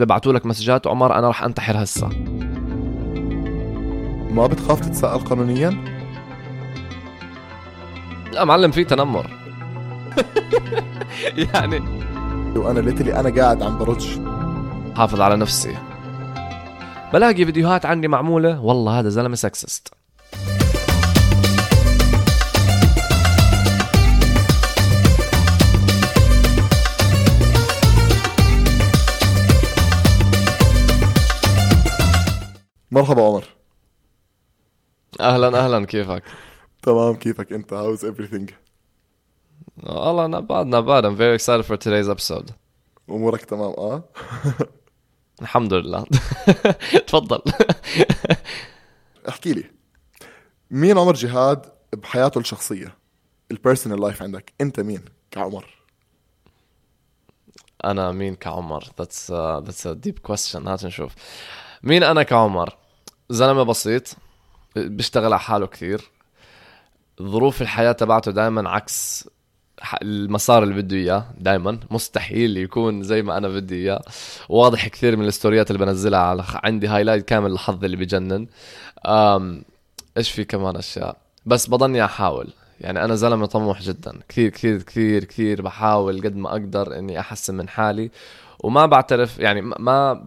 ببعتوا لك مسجات. عمر أنا راح أنتحر هسه ما بتخاف تتساءل قانونيا؟ لا معلم في تنمر. يعني وأنا ليتلي أنا قاعد عم برج. حافظ على نفسي. بلاقي فيديوهات عندي معمولة. والله هذا زلمة سكسست مرحبا عمر. أهلا أهلا كيفك؟ تمام كيفك أنت؟ How's everything والله not bad not bad I'm very excited for today's episode. أمورك تمام آه؟ الحمد لله. تفضل. احكي لي مين عمر جهاد بحياته الشخصية؟ ال personal life عندك. أنت مين كعمر؟ أنا مين كعمر؟ That's a, that's a deep question. هات نشوف. مين أنا كعمر؟ زلمة بسيط بيشتغل على حاله كثير. ظروف الحياة تبعته دائما عكس المسار اللي بده إياه دائما مستحيل يكون زي ما أنا بدي إياه. واضح كثير من الستوريات اللي بنزلها على عندي هايلايت كامل الحظ اللي بجنن. إيش في كمان أشياء؟ بس بضلني أحاول. يعني أنا زلمة طموح جدا. كثير كثير كثير كثير بحاول قد ما أقدر إني أحسن من حالي. وما بعترف يعني ما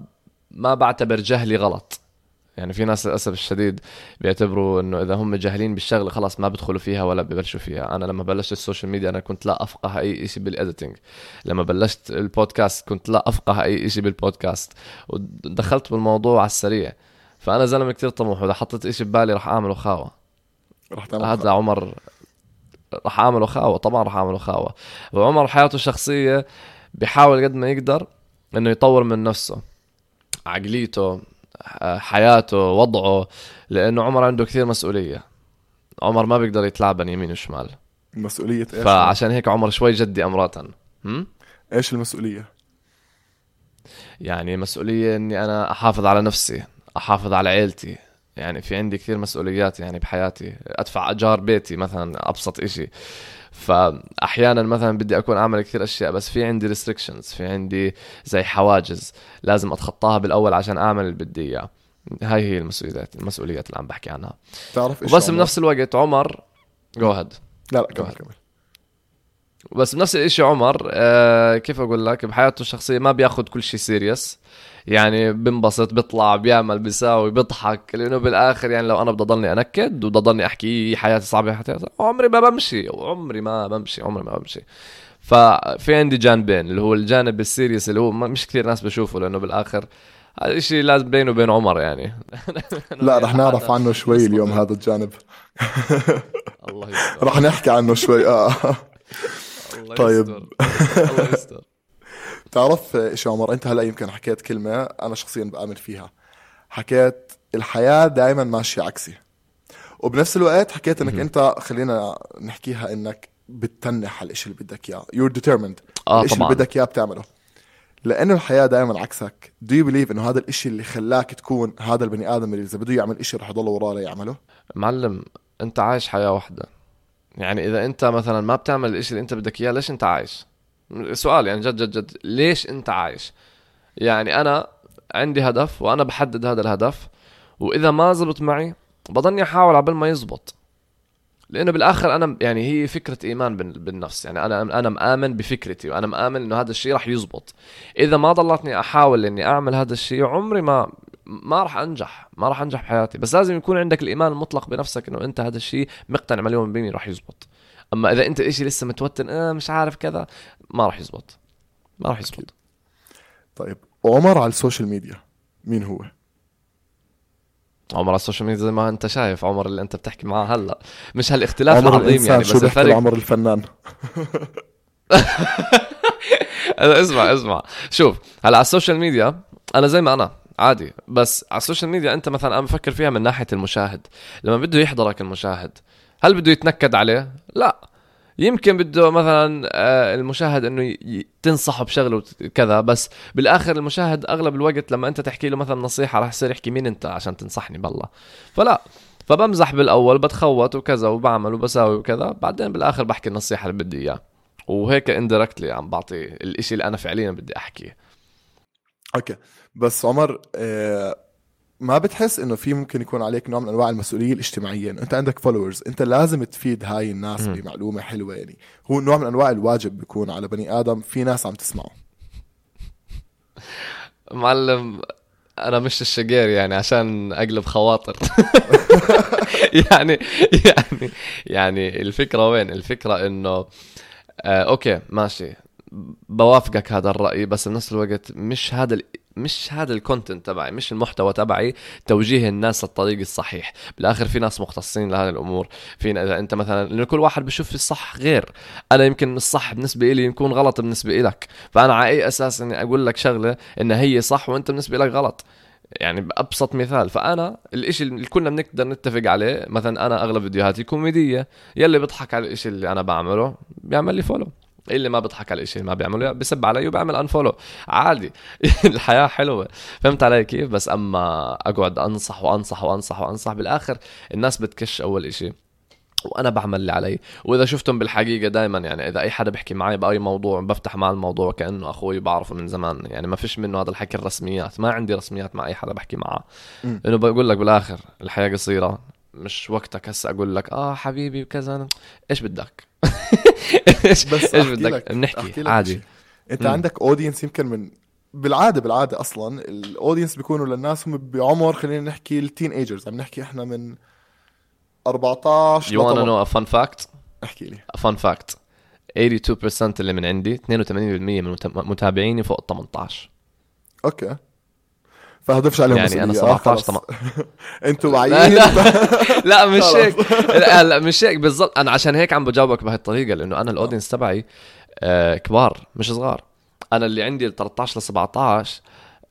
ما بعتبر جهلي غلط. يعني في ناس للأسف الشديد بيعتبروا إنه إذا هم جاهلين بالشغلة خلاص ما بيدخلوا فيها ولا ببلشوا فيها. أنا لما بلشت السوشيال ميديا أنا كنت لا أفقه أي شيء بال editing لما بلشت البودكاست كنت لا أفقه أي شيء بالبودكاست. ودخلت بالموضوع على السريع. فأنا زلمة كتير طموح. وإذا حطيت شيء ببالي راح أعمله خاوة. رح تعمل هذا عمر راح أعمله خاوة. طبعا راح أعمله خاوة. وعمر حياته الشخصية بيحاول قد ما يقدر إنه يطور من نفسه. عقليته حياته وضعه لأنه عمر عنده كثير مسؤولية. عمر ما بيقدر يتلعبن يمين وشمال. مسؤولية إيش؟ فعشان هيك عمر شوي جدي امراتا هم؟ إيش المسؤولية؟ يعني مسؤولية إني أنا أحافظ على نفسي أحافظ على عيلتي. يعني في عندي كثير مسؤوليات يعني بحياتي. أدفع أجار بيتي مثلا أبسط إشي. فأحيانا مثلا بدي أكون اعمل كثير أشياء بس في عندي restrictions في عندي زي حواجز لازم أتخطاها بالأول عشان أعمل اللي بدي إياه. هاي هي المسؤوليات المسؤوليات اللي عم بحكي عنها. تعرف وبس عمر؟ بنفس الوقت عمر جو هيد لا لا كمل. كمل. بس بنفس الإشي عمر آه كيف أقول لك؟ بحياته الشخصية ما بياخذ كل شيء serious يعني بنبسط بيطلع بيعمل بيساوي بيضحك لأنه بالآخر يعني لو أنا بدي أضلني أنكد وبدي أضلني أحكي حياتي صعبة حياتي عمري ما بمشي وعمري ما بمشي عمري ما بمشي. ففي عندي جانبين اللي هو الجانب السيريس اللي هو مش كثير ناس بشوفه لأنه بالآخر هذا الشيء لازم بينه وبين عمر يعني. لا رح نعرف عنه شوي اليوم هذا الجانب. الله يستر. رح نحكي عنه شوي آه. الله طيب. الله يستر. تعرف إيش عمر انت هلا يمكن حكيت كلمة أنا شخصيا بآمن فيها. حكيت الحياة دائما ماشية عكسي. وبنفس الوقت حكيت إنك أنت خلينا نحكيها إنك بتتنح على الاشي اللي بدك إياه. You're determined. آه طبعا اللي بدك إياه بتعمله. لأنه الحياة دائما عكسك. Do you believe إنه هذا الإشي اللي خلاك تكون هذا البني آدم اللي إذا بده يعمل إشي رح يضل وراه ليعمله؟ معلم أنت عايش حياة واحدة. يعني إذا أنت مثلا ما بتعمل الإشي اللي أنت بدك إياه ليش أنت عايش؟ سؤال يعني جد جد جد ليش انت عايش؟ يعني أنا عندي هدف وأنا بحدد هذا الهدف وإذا ما زبط معي بضلني أحاول عبال ما يزبط. لأنه بالآخر أنا يعني هي فكرة إيمان بال- بالنفس. يعني أنا أنا مآمن بفكرتي وأنا مآمن إنه هذا الشيء راح يزبط. إذا ما ضلتني أحاول إني أعمل هذا الشيء عمري ما ما راح أنجح ما راح أنجح بحياتي. بس لازم يكون عندك الإيمان المطلق بنفسك إنه أنت هذا الشيء مقتنع مليون بالمية راح يزبط. أما إذا أنت اشي لسه متوتر آه مش عارف كذا ما راح يزبط. ما راح يزبط. طيب عمر على السوشيال ميديا مين هو؟ عمر على السوشيال ميديا زي ما أنت شايف عمر اللي أنت بتحكي معاه هلا. مش هالاختلاف عمر العظيم يعني شو بس الفرق عمر الفنان. اسمع اسمع. شوف هلا على السوشيال ميديا أنا زي ما أنا عادي. بس على السوشيال ميديا أنت مثلا أنا بفكر فيها من ناحية المشاهد. لما بده يحضرك المشاهد هل بده يتنكد عليه؟ لا. يمكن بده مثلا آه، المشاهد إنه تنصحه بشغلة وت- كذا بس بالآخر المشاهد أغلب الوقت لما أنت تحكي له مثلا نصيحة راح يصير يحكي مين أنت عشان تنصحني بالله. فلا. فبمزح بالأول بتخوت وكذا وبعمل وبساوي وكذا بعدين بالآخر بحكي النصيحة اللي بدي اياه وهيك indirectly عم بعطي الإشي اللي أنا فعليا بدي أحكيه. okay. بس عمر آه ما بتحس إنه في ممكن يكون عليك نوع من أنواع المسؤولية الاجتماعية؟ إنه أنت عندك followers أنت لازم تفيد هاي الناس مم. بمعلومة حلوة يعني. هو نوع من أنواع الواجب بيكون على بني آدم في ناس عم تسمعه. معلم أنا مش الشقير يعني عشان أقلب خواطر. يعني يعني يعني الفكرة وين؟ الفكرة إنه آه okay ماشي. بوافقك هذا الرأي بس بنفس الوقت مش هذا. مش هذا ال content تبعي مش المحتوى تبعي توجيه الناس للطريق الصحيح. بالآخر في ناس مختصين لهذه الأمور. في إذا أنت مثلا لأنه كل واحد بشوف الصح غير. أنا يمكن الصح بالنسبة لي يكون غلط بالنسبة لك فأنا على أي أساس إني أقول لك شغلة إنها هي صح وأنت بالنسبة لك غلط؟ يعني بأبسط مثال. فأنا الإشي اللي كلنا بنقدر نتفق عليه مثلا أنا أغلب فيديوهاتي كوميدية. يلي بيضحك على الإشي اللي أنا بعمله بيعمل لي follow اللي ما بيضحك على الاشي اللي ما بيعمله بسب علي وبعمل unfollow عادي. الحياة حلوة. فهمت علي كيف؟ بس أما أقعد أنصح وأنصح وأنصح وأنصح بالآخر الناس بتكش أول إشي. وأنا بعمل اللي علي. وإذا شفتم بالحقيقة دائما يعني إذا أي حدا بيحكي معي بأي موضوع بفتح مع الموضوع كأنه أخوي بعرفه من زمان. يعني ما فيش منه هذا الحكي الرسميات. ما عندي رسميات مع أي حدا بحكي معه. إنه بقول لك بالآخر الحياة قصيرة. مش وقتك هسه أقول لك آه حبيبي وكذا. إيش بدك؟ إيش بس إيش أحكي بدك بنحكي؟ عادي. أنت. عندك audience يمكن من بالعادة بالعادة أصلا ال audience بيكونوا للناس هم بعمر خلينا نحكي ال teenagers عم نحكي إحنا من 14 يو لطبعاً- know a fun fact? احكي لي. Fun fact. 82% اللي من عندي 82% من مت- متابعيني فوق 18 okay. فهدفش عليهم يعني أنا مسؤولية. آه، 17 خلص. طبعا. أنتوا واعيين لا. لا مش. هيك. لا لا مش هيك. بالضبط. أنا عشان هيك عم بجاوبك بهالطريقه لأنه أنا ال audience تبعي آه كبار مش صغار. أنا اللي عندي ال 13 ل 17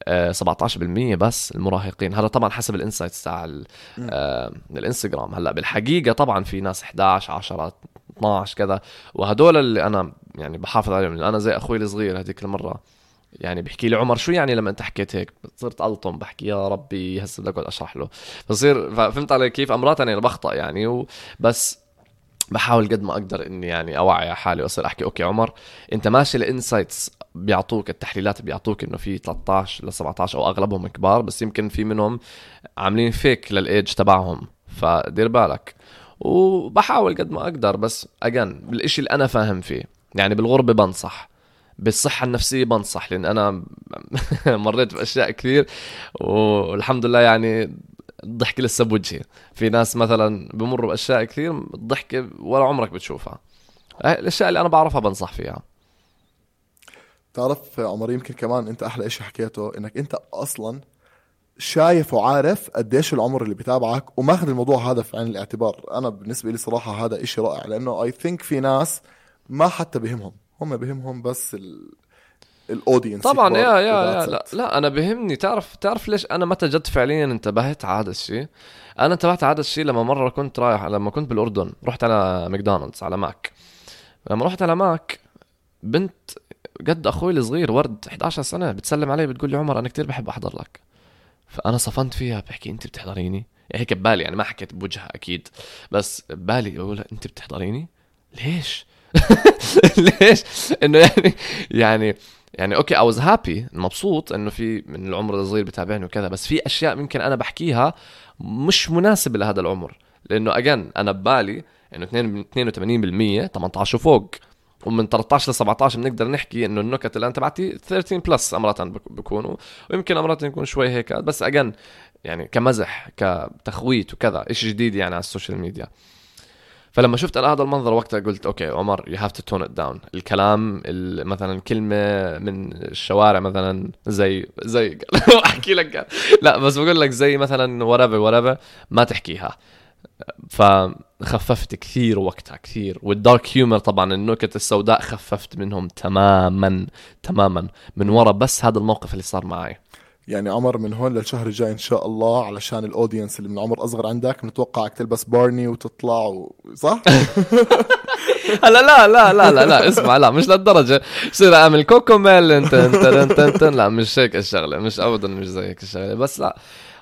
آه 17% بس المراهقين. هذا طبعا حسب ال insights تاع ال- آه الإنستغرام. هلأ بالحقيقة طبعا في ناس 11 10 12 كذا. وهدول اللي أنا يعني بحافظ عليهم أنا زي أخوي الصغير هذيك المرة. يعني بيحكي لي عمر شو يعني لما انت حكيت هيك؟ صرت ألطم بحكي يا ربي هسه بدي أقعد أشرح له. فصير فهمت علي كيف؟ امرات أنا بخطأ يعني وبس بحاول قد ما أقدر إني يعني أوعي على حالي وأصير أحكي okay عمر أنت ماشي ال insights بيعطوك التحليلات بيعطوك إنه في 13 ل 17 أو أغلبهم كبار بس يمكن في منهم عاملين فيك للايدج تبعهم فدير بالك. وبحاول قد ما أقدر بس اجن بالاشي اللي أنا فاهم فيه يعني بالغربة بنصح. بالصحة النفسية بنصح لأن أنا مريت بأشياء كثير والحمد لله يعني الضحكة لسه بوجهي. في ناس مثلا بمروا بأشياء كثير الضحكة ولا عمرك بتشوفها. الأشياء اللي أنا بعرفها بنصح فيها. تعرف عمر يمكن كمان أنت أحلى إشي حكيته إنك أنت أصلا شايف وعارف قديش العمر اللي بتابعك وماخذ الموضوع هذا في عين الاعتبار. أنا بالنسبة لي صراحة هذا إشي رائع لأنه I think في ناس ما حتى بهمهم. هم بهمهم بس ال ال audience طبعا يا يا, يا لا. لا أنا بهمني. تعرف تعرف ليش أنا متى جد فعليا انتبهت على هذا الشيء؟ أنا انتبهت على هذا الشيء لما مرة كنت رايح لما كنت بالأردن. رحت على ماكدونالدز على ماك. لما رحت على ماك بنت قد أخوي الصغير ورد 11 سنة بتسلم علي بتقول لي عمر أنا كتير بحب أحضر لك. فأنا صفنت فيها. بحكي أنت بتحضريني؟ يعني هيك ببالي يعني ما حكيت بوجهها أكيد. بس ببالي بقول أنت بتحضريني؟ ليش؟ ليش؟ إنه يعني يعني يعني okay I was happy مبسوط إنه في من العمر الصغير بتابعني وكذا بس في أشياء يمكن أنا بحكيها مش مناسبة لهذا العمر. لأنه again أنا ببالي إنه 82% 18 وفوق ومن 13 ل 17 بنقدر نحكي إنه النكت اللي أنا تبعتي 13 بلس امرات بك- بيكونوا ويمكن امرات يكون شوي هيك بس اجن يعني كمزح كتخويت وكذا شيء جديد يعني على السوشيال ميديا. فلما شفت أنا هذا المنظر وقتها قلت أوكي عمر يو هاف تو تون ات داون الكلام ال- مثلا كلمة من الشوارع مثلا زي زي أحكي لك. لا بس بقول لك زي مثلا ورابه ورابه ما تحكيها. فخففت كثير وقتها كثير. والدارك هيومر طبعا النكت السوداء خففت منهم تماما تماما من ورا. بس هذا الموقف اللي صار معي. يعني عمر من هون للشهر الجاي إن شاء الله علشان الأودينس اللي من عمر اصغر عندك بنتوقعك تلبس بارني وتطلع و... صح؟ هلا لا لا لا لا لا اسمع لا مش للدرجة. بصير أعمل كوكو ميل لا مش هيك الشغلة مش ابدا مش زي هيك الشغلة. بس لا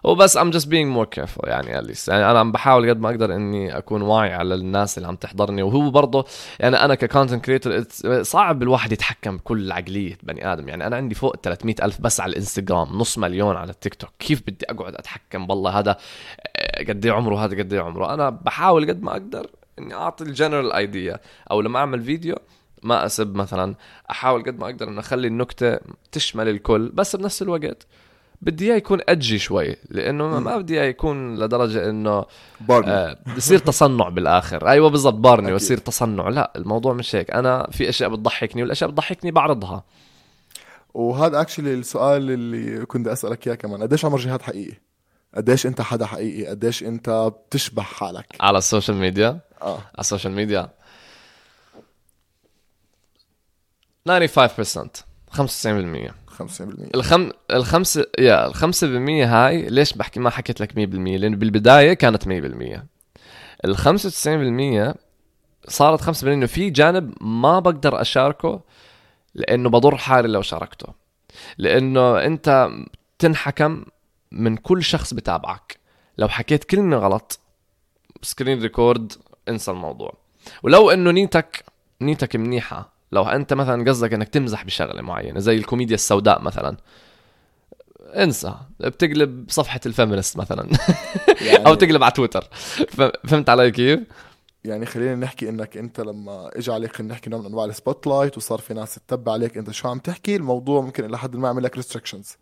هو بس I'm just being more careful يعني at least يعني أنا عم بحاول قد ما أقدر إني أكون واعي على الناس اللي عم تحضرني. وهو برضه يعني أنا ك content creator صعب الواحد يتحكم بكل عقلية بني آدم. يعني أنا عندي فوق 300 ألف بس على الإنستغرام نص مليون على التيك توك. كيف بدي أقعد أتحكم؟ بالله هذا آه، قد إيه عمره؟ هذا قد إيه عمره؟ أنا بحاول قد ما أقدر إني أعطي ال general idea أو لما أعمل فيديو ما أسب مثلا أحاول قد ما أقدر ان أخلي النكتة تشمل الكل بس بنفس الوقت. بدي إياه يكون edgy شوي لأنه ما بدي إياه يكون لدرجة إنه Barney آه يصير تصنع بالآخر. أيوه بالضبط Barney ويصير تصنع. لا الموضوع مش هيك. أنا في أشياء بتضحكني والأشياء بتضحكني بعرضها. وهذا actually السؤال اللي كنت أسألك إياه كمان. قديش عمر جهاد حقيقي؟ قديش أنت حدا حقيقي؟ قديش أنت بتشبه حالك؟ على السوشيال ميديا؟ آه. على السوشيال ميديا. 95% 95% 95% الخم الخمسة يا الخمسة بالمية هاي ليش بحكي ما حكيت لك مية بالمية؟ لأن بالبداية كانت مية بالمية. الخمسة وتسعين بالمية صارت خمسة بالمية إنه في جانب ما بقدر أشاركه لأنه بضر حالي لو شاركته. لأنه أنت تنحكم من كل شخص بتابعك. لو حكيت كلمة غلط screen record انسى الموضوع. ولو أنه نيتك نيتك منيحة لو أنت مثلا قصدك إنك تمزح بشغلة معينة زي الكوميديا السوداء مثلا. انسى. بتقلب صفحة ال feminist مثلا. يعني أو تقلب على تويتر. فهمت علي كيف؟ يعني خلينا نحكي إنك أنت لما اجى عليك خلينا نحكي نوع من أنواع ال spotlight وصار في ناس تتبع عليك أنت شو عم تحكي؟ الموضوع ممكن إلى حد ما يعمل لك restrictions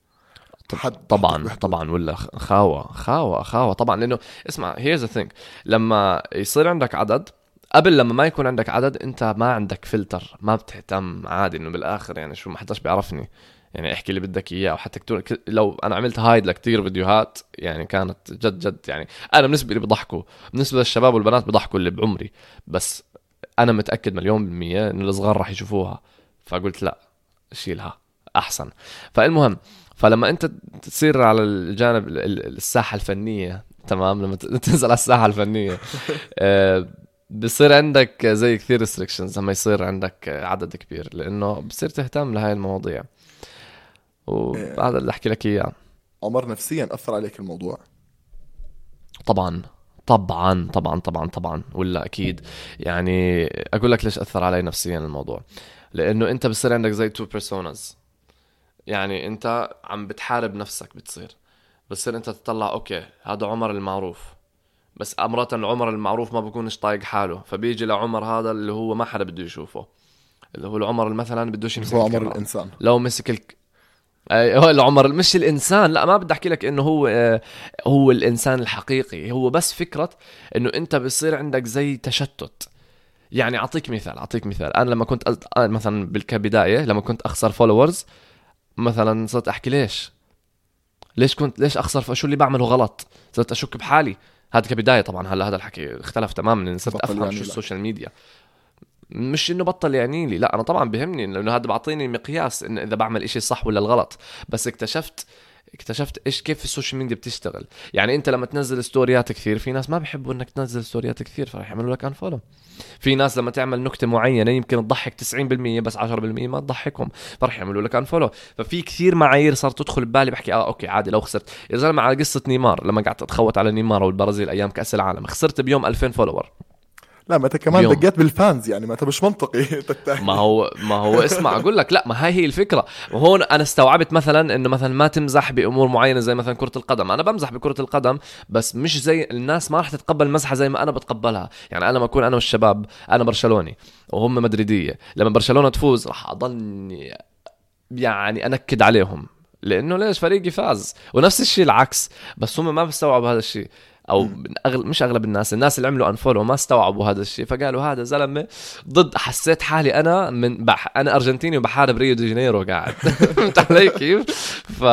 طبعا طبعا ولا خاوة خاوة خاوة طبعا. لأنه اسمع here's the thing لما يصير عندك عدد قبل لما ما يكون عندك عدد انت ما عندك فلتر ما بتهتم عادي إنه بالآخر يعني شو ما حداش بيعرفني. يعني احكي اللي بدك إياه أو حتى كتير لو أنا عملت هايد لكتير فيديوهات يعني كانت جد جد يعني أنا بالنسبة لي بضحكوا بالنسبة للشباب والبنات بضحكوا اللي بعمري. بس أنا متأكد مليون بالمية إنه الصغار راح يشوفوها. فقلت لا شيلها. أحسن. فالمهم فلما أنت تصير على الجانب ال- ال- الساحة الفنية تمام؟ لما تنزل على الساحة الفنية بصير عندك زي كثير ريستريكشنز لما يصير عندك عدد كبير لأنه بصير تهتم لهي المواضيع. وهذا اللي أحكي لك إياه. عمر نفسيا أثر عليك الموضوع؟ طبعا طبعا طبعا طبعا طبعا ولا أكيد. يعني أقول لك ليش أثر علي نفسيا الموضوع. لأنه أنت بصير عندك زي two personas يعني أنت عم بتحارب نفسك بتصير. بتصير أنت تطلع okay هذا عمر المعروف. بس امرات العمر المعروف ما بكونش طايق حاله. فبيجي لعمر هذا اللي هو ما حدا بده يشوفه. اللي هو العمر مثلا بدوش يمسك هو عمر الكاميرا. الإنسان. لو مسك الك... هو العمر مش الإنسان. لا ما بدي أحكي لك إنه هو آه، هو الإنسان الحقيقي. هو بس فكرة إنه أنت بصير عندك زي تشتت. يعني أعطيك مثال أعطيك مثال. أنا لما كنت أز... آه، مثلا بال- كبدايه لما كنت أخسر followers مثلا صرت أحكي ليش؟ ليش كنت ليش أخسر؟ شو اللي بعمله غلط؟ صرت أشك بحالي. هذا كبداية طبعا. هلا هذا الحكي اختلف تماما. صرت أفهم يعني شو. السوشيال ميديا. مش إنه بطل يعني لي. لا أنا طبعا بهمني لأنه هذا بعطيني مقياس انه إذا بعمل إشي صح ولا الغلط. بس اكتشفت اكتشفت إيش كيف السوشيال ميديا بتشتغل. يعني أنت لما تنزل stories كثير في ناس ما بيحبوا إنك تنزل stories كثير فراح يعملوا لك unfollow في ناس لما تعمل نكتة معينة يمكن تضحك 90% بس 10% ما تضحكهم فراح يعملوا لك unfollow ففي كثير معايير صارت تدخل ببالي بحكي آه okay عادي لو خسرت. يا زلمة على قصة نيمار لما قعدت أتخوت على نيمار والبرازيل أيام كأس العالم خسرت بيوم 2000 follower لا ما أنت كمان اليوم. دقيت بال fans يعني ما أنت مش منطقي. تتاهل. ما هو ما هو اسمع أقول لك لا ما هاي هي الفكرة. وهون أنا استوعبت مثلا إنه مثلا ما تمزح بأمور معينة زي مثلا كرة القدم. أنا بمزح بكرة القدم بس مش زي الناس ما راح تتقبل مزحة زي ما أنا بتقبلها. يعني أنا لما أكون أنا والشباب أنا برشلوني وهم مدريدية لما برشلونة تفوز راح أضلني يعني أنكد عليهم. لأنه ليش؟ فريقي فاز. ونفس الشيء العكس بس هم ما بيستوعبوا هذا الشيء. أو من أغل... مش أغلب الناس الناس اللي عملوا unfollow ما استوعبوا هذا الشيء فقالوا هذا زلمة ضد حسيت حالي أنا من بح... أنا أرجنتيني وبحارب ريو دي جانيرو قاعد. فهمت علي كيف؟ ف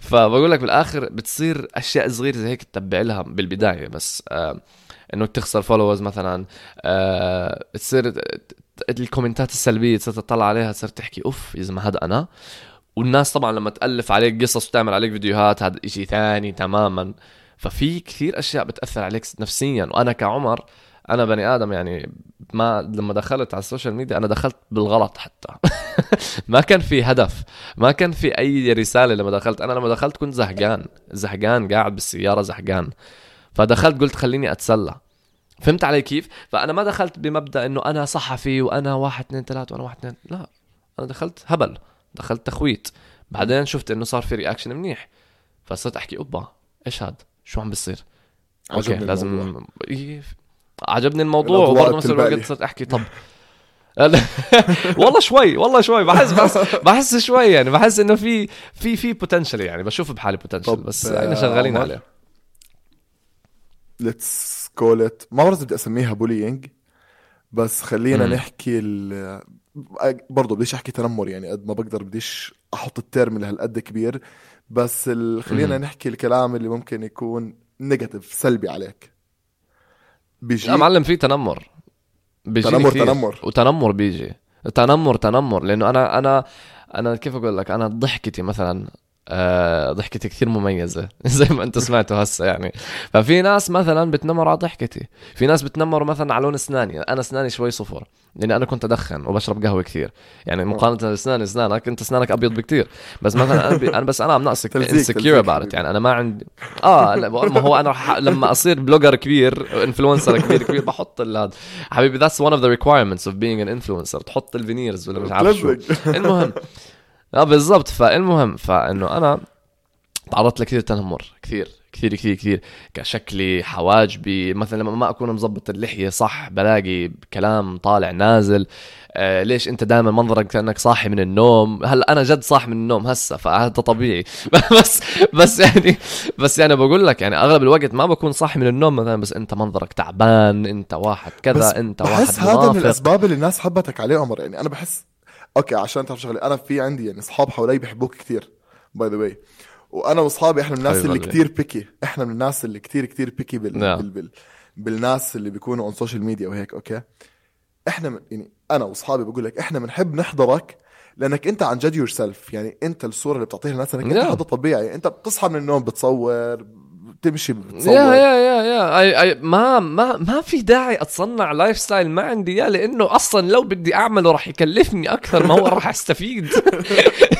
فبقول لك بالآخر بتصير أشياء صغيرة زي هيك تتبع لها بالبداية بس آه إنه تخسر followers مثلا آه تصير ال comments السلبية تصير تطلع عليها تصير تحكي أوف يا زلمة هذا أنا. والناس طبعا لما تألف عليك قصص وتعمل عليك فيديوهات هذا إشي ثاني تماما. ففي كثير أشياء بتأثر عليك نفسيا. وأنا كعمر أنا بني آدم يعني ما لما دخلت على السوشيال ميديا أنا دخلت بالغلط حتى. ما كان في هدف ما كان في أي رسالة لما دخلت. أنا لما دخلت كنت زهقان زهقان قاعد بالسيارة زهقان. فدخلت قلت خليني أتسلى. فهمت علي كيف؟ فأنا ما دخلت بمبدأ إنه أنا صحفي وأنا واحد اثنين ثلاثة وأنا واحد اثنين. لا أنا دخلت هبل دخلت تخويت. بعدين شفت إنه صار في reaction منيح. فصرت أحكي أوبا إيش هاد؟ شو عم بصير؟ okay لازم الموضوع. إيه، عجبني الموضوع وبرضه نفس الوقت. صرت احكي طب والله شوي والله شوي بحس بحس بحس شوي يعني بحس إنه في في في potential يعني بشوف بحالي potential بس آه، إحنا شغالين عمر؟ عليه let's call it ما بعرف بدي أسميها bullying بس خلينا مم. نحكي ال... برضه بديش أحكي تنمر يعني قد ما بقدر بديش أحط ال term اللي هالقد كبير بس ال... خلينا. نحكي الكلام اللي ممكن يكون negative سلبي عليك بيجي لا معلم في تنمر بيجيني تنمر- كتير. تنمر. وتنمر بيجي تنمر تنمر لأنه أنا أنا أنا كيف أقول لك أنا ضحكتي مثلا ضحكتي كثير مميزة زي ما انت سمعته هسه يعني. ففي ناس مثلا بتنمروا على ضحكتي في ناس بتنمروا مثلا على لون أسناني. أنا أسناني شوي صفر لأني أنا كنت أدخن وبشرب قهوة كثير. يعني مقارنة لاسناني أسنانك أنت أسنانك أبيض بكثير. بس مثلا أنا, بي... أنا بس أنا ام ناقص تلزيق- insecure about. يعني أنا ما عندي آه لا ما هو أنا رح... لما أصير blogger كبير influencer كبير كبير بحط هذا. حبيبي that's one of the requirements of being an influencer. تحط ال veneers ولا مش عارف شو. المهم آه بالضبط. فالمهم فإنه أنا تعرضت لكثير تنمر. كثير كثير كثير كثير كشكلي حواجبي. مثلا لما ما أكون مظبط اللحية صح بلاقي كلام طالع نازل. آه ليش أنت دائما منظرك كأنك صاحي من النوم؟ هلأ أنا جد صاحي من النوم هسه فهذا طبيعي. بس بس يعني بس يعني بقول لك يعني أغلب الوقت ما بكون صاحي من النوم مثلا بس أنت منظرك تعبان أنت واحد بس كذا انت واحد بحس هذا من الأسباب اللي الناس حبتك عليه عمر. يعني أنا بحس okay عشان تعرف شغله أنا في عندي يعني أصحاب حوالي بيحبوك كثير by the way وأنا وأصحابي إحنا من الناس حبيب اللي. كثير picky إحنا من الناس اللي كثير كثير picky بال... نعم. بال... بال... بالناس اللي بيكونوا on social media وهيك okay إحنا من... يعني أنا وأصحابي بقول لك إحنا بنحب نحضرك لأنك أنت عن جد yourself يعني أنت الصورة اللي بتعطيها للناس إنك أنت نعم. حدا طبيعي أنت بتصحى من النوم بتصور بتمشي بتصور. يا يا يا يا. أي أي ما ما ما في داعي أتصنع lifestyle ما عندي إياه لأنه أصلا لو بدي أعمله راح يكلفني أكثر ما هو راح أستفيد.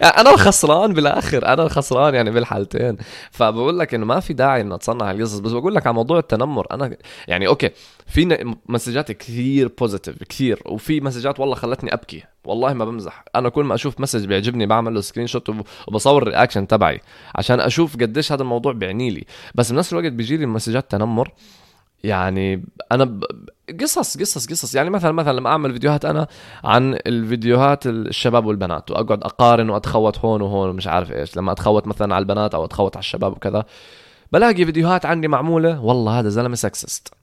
يعني أنا الخسران بالآخر أنا الخسران يعني بالحالتين. فبقول لك إنه ما في داعي انه أتصنع القصص بس بقول لك على موضوع التنمر. أنا يعني okay في messages كثير positive كثير وفي messages والله خلتني أبكي. والله ما بمزح. أنا كل ما أشوف message بيعجبني بعمل له screenshot وب- وبصور ال reaction تبعي عشان أشوف قديش هذا الموضوع بيعني لي. بس بنفس الوقت بيجي لي messages تنمر. يعني أنا. قصص قصص قصص. يعني مثلا مثلا لما أعمل فيديوهات أنا عن الفيديوهات الشباب والبنات وأقعد أقارن وأتخوت هون وهون ومش عارف إيش. لما أتخوت مثلا على البنات أو أتخوت على الشباب وكذا بلاقي فيديوهات عندي معمولة. والله هذا زلمه sexist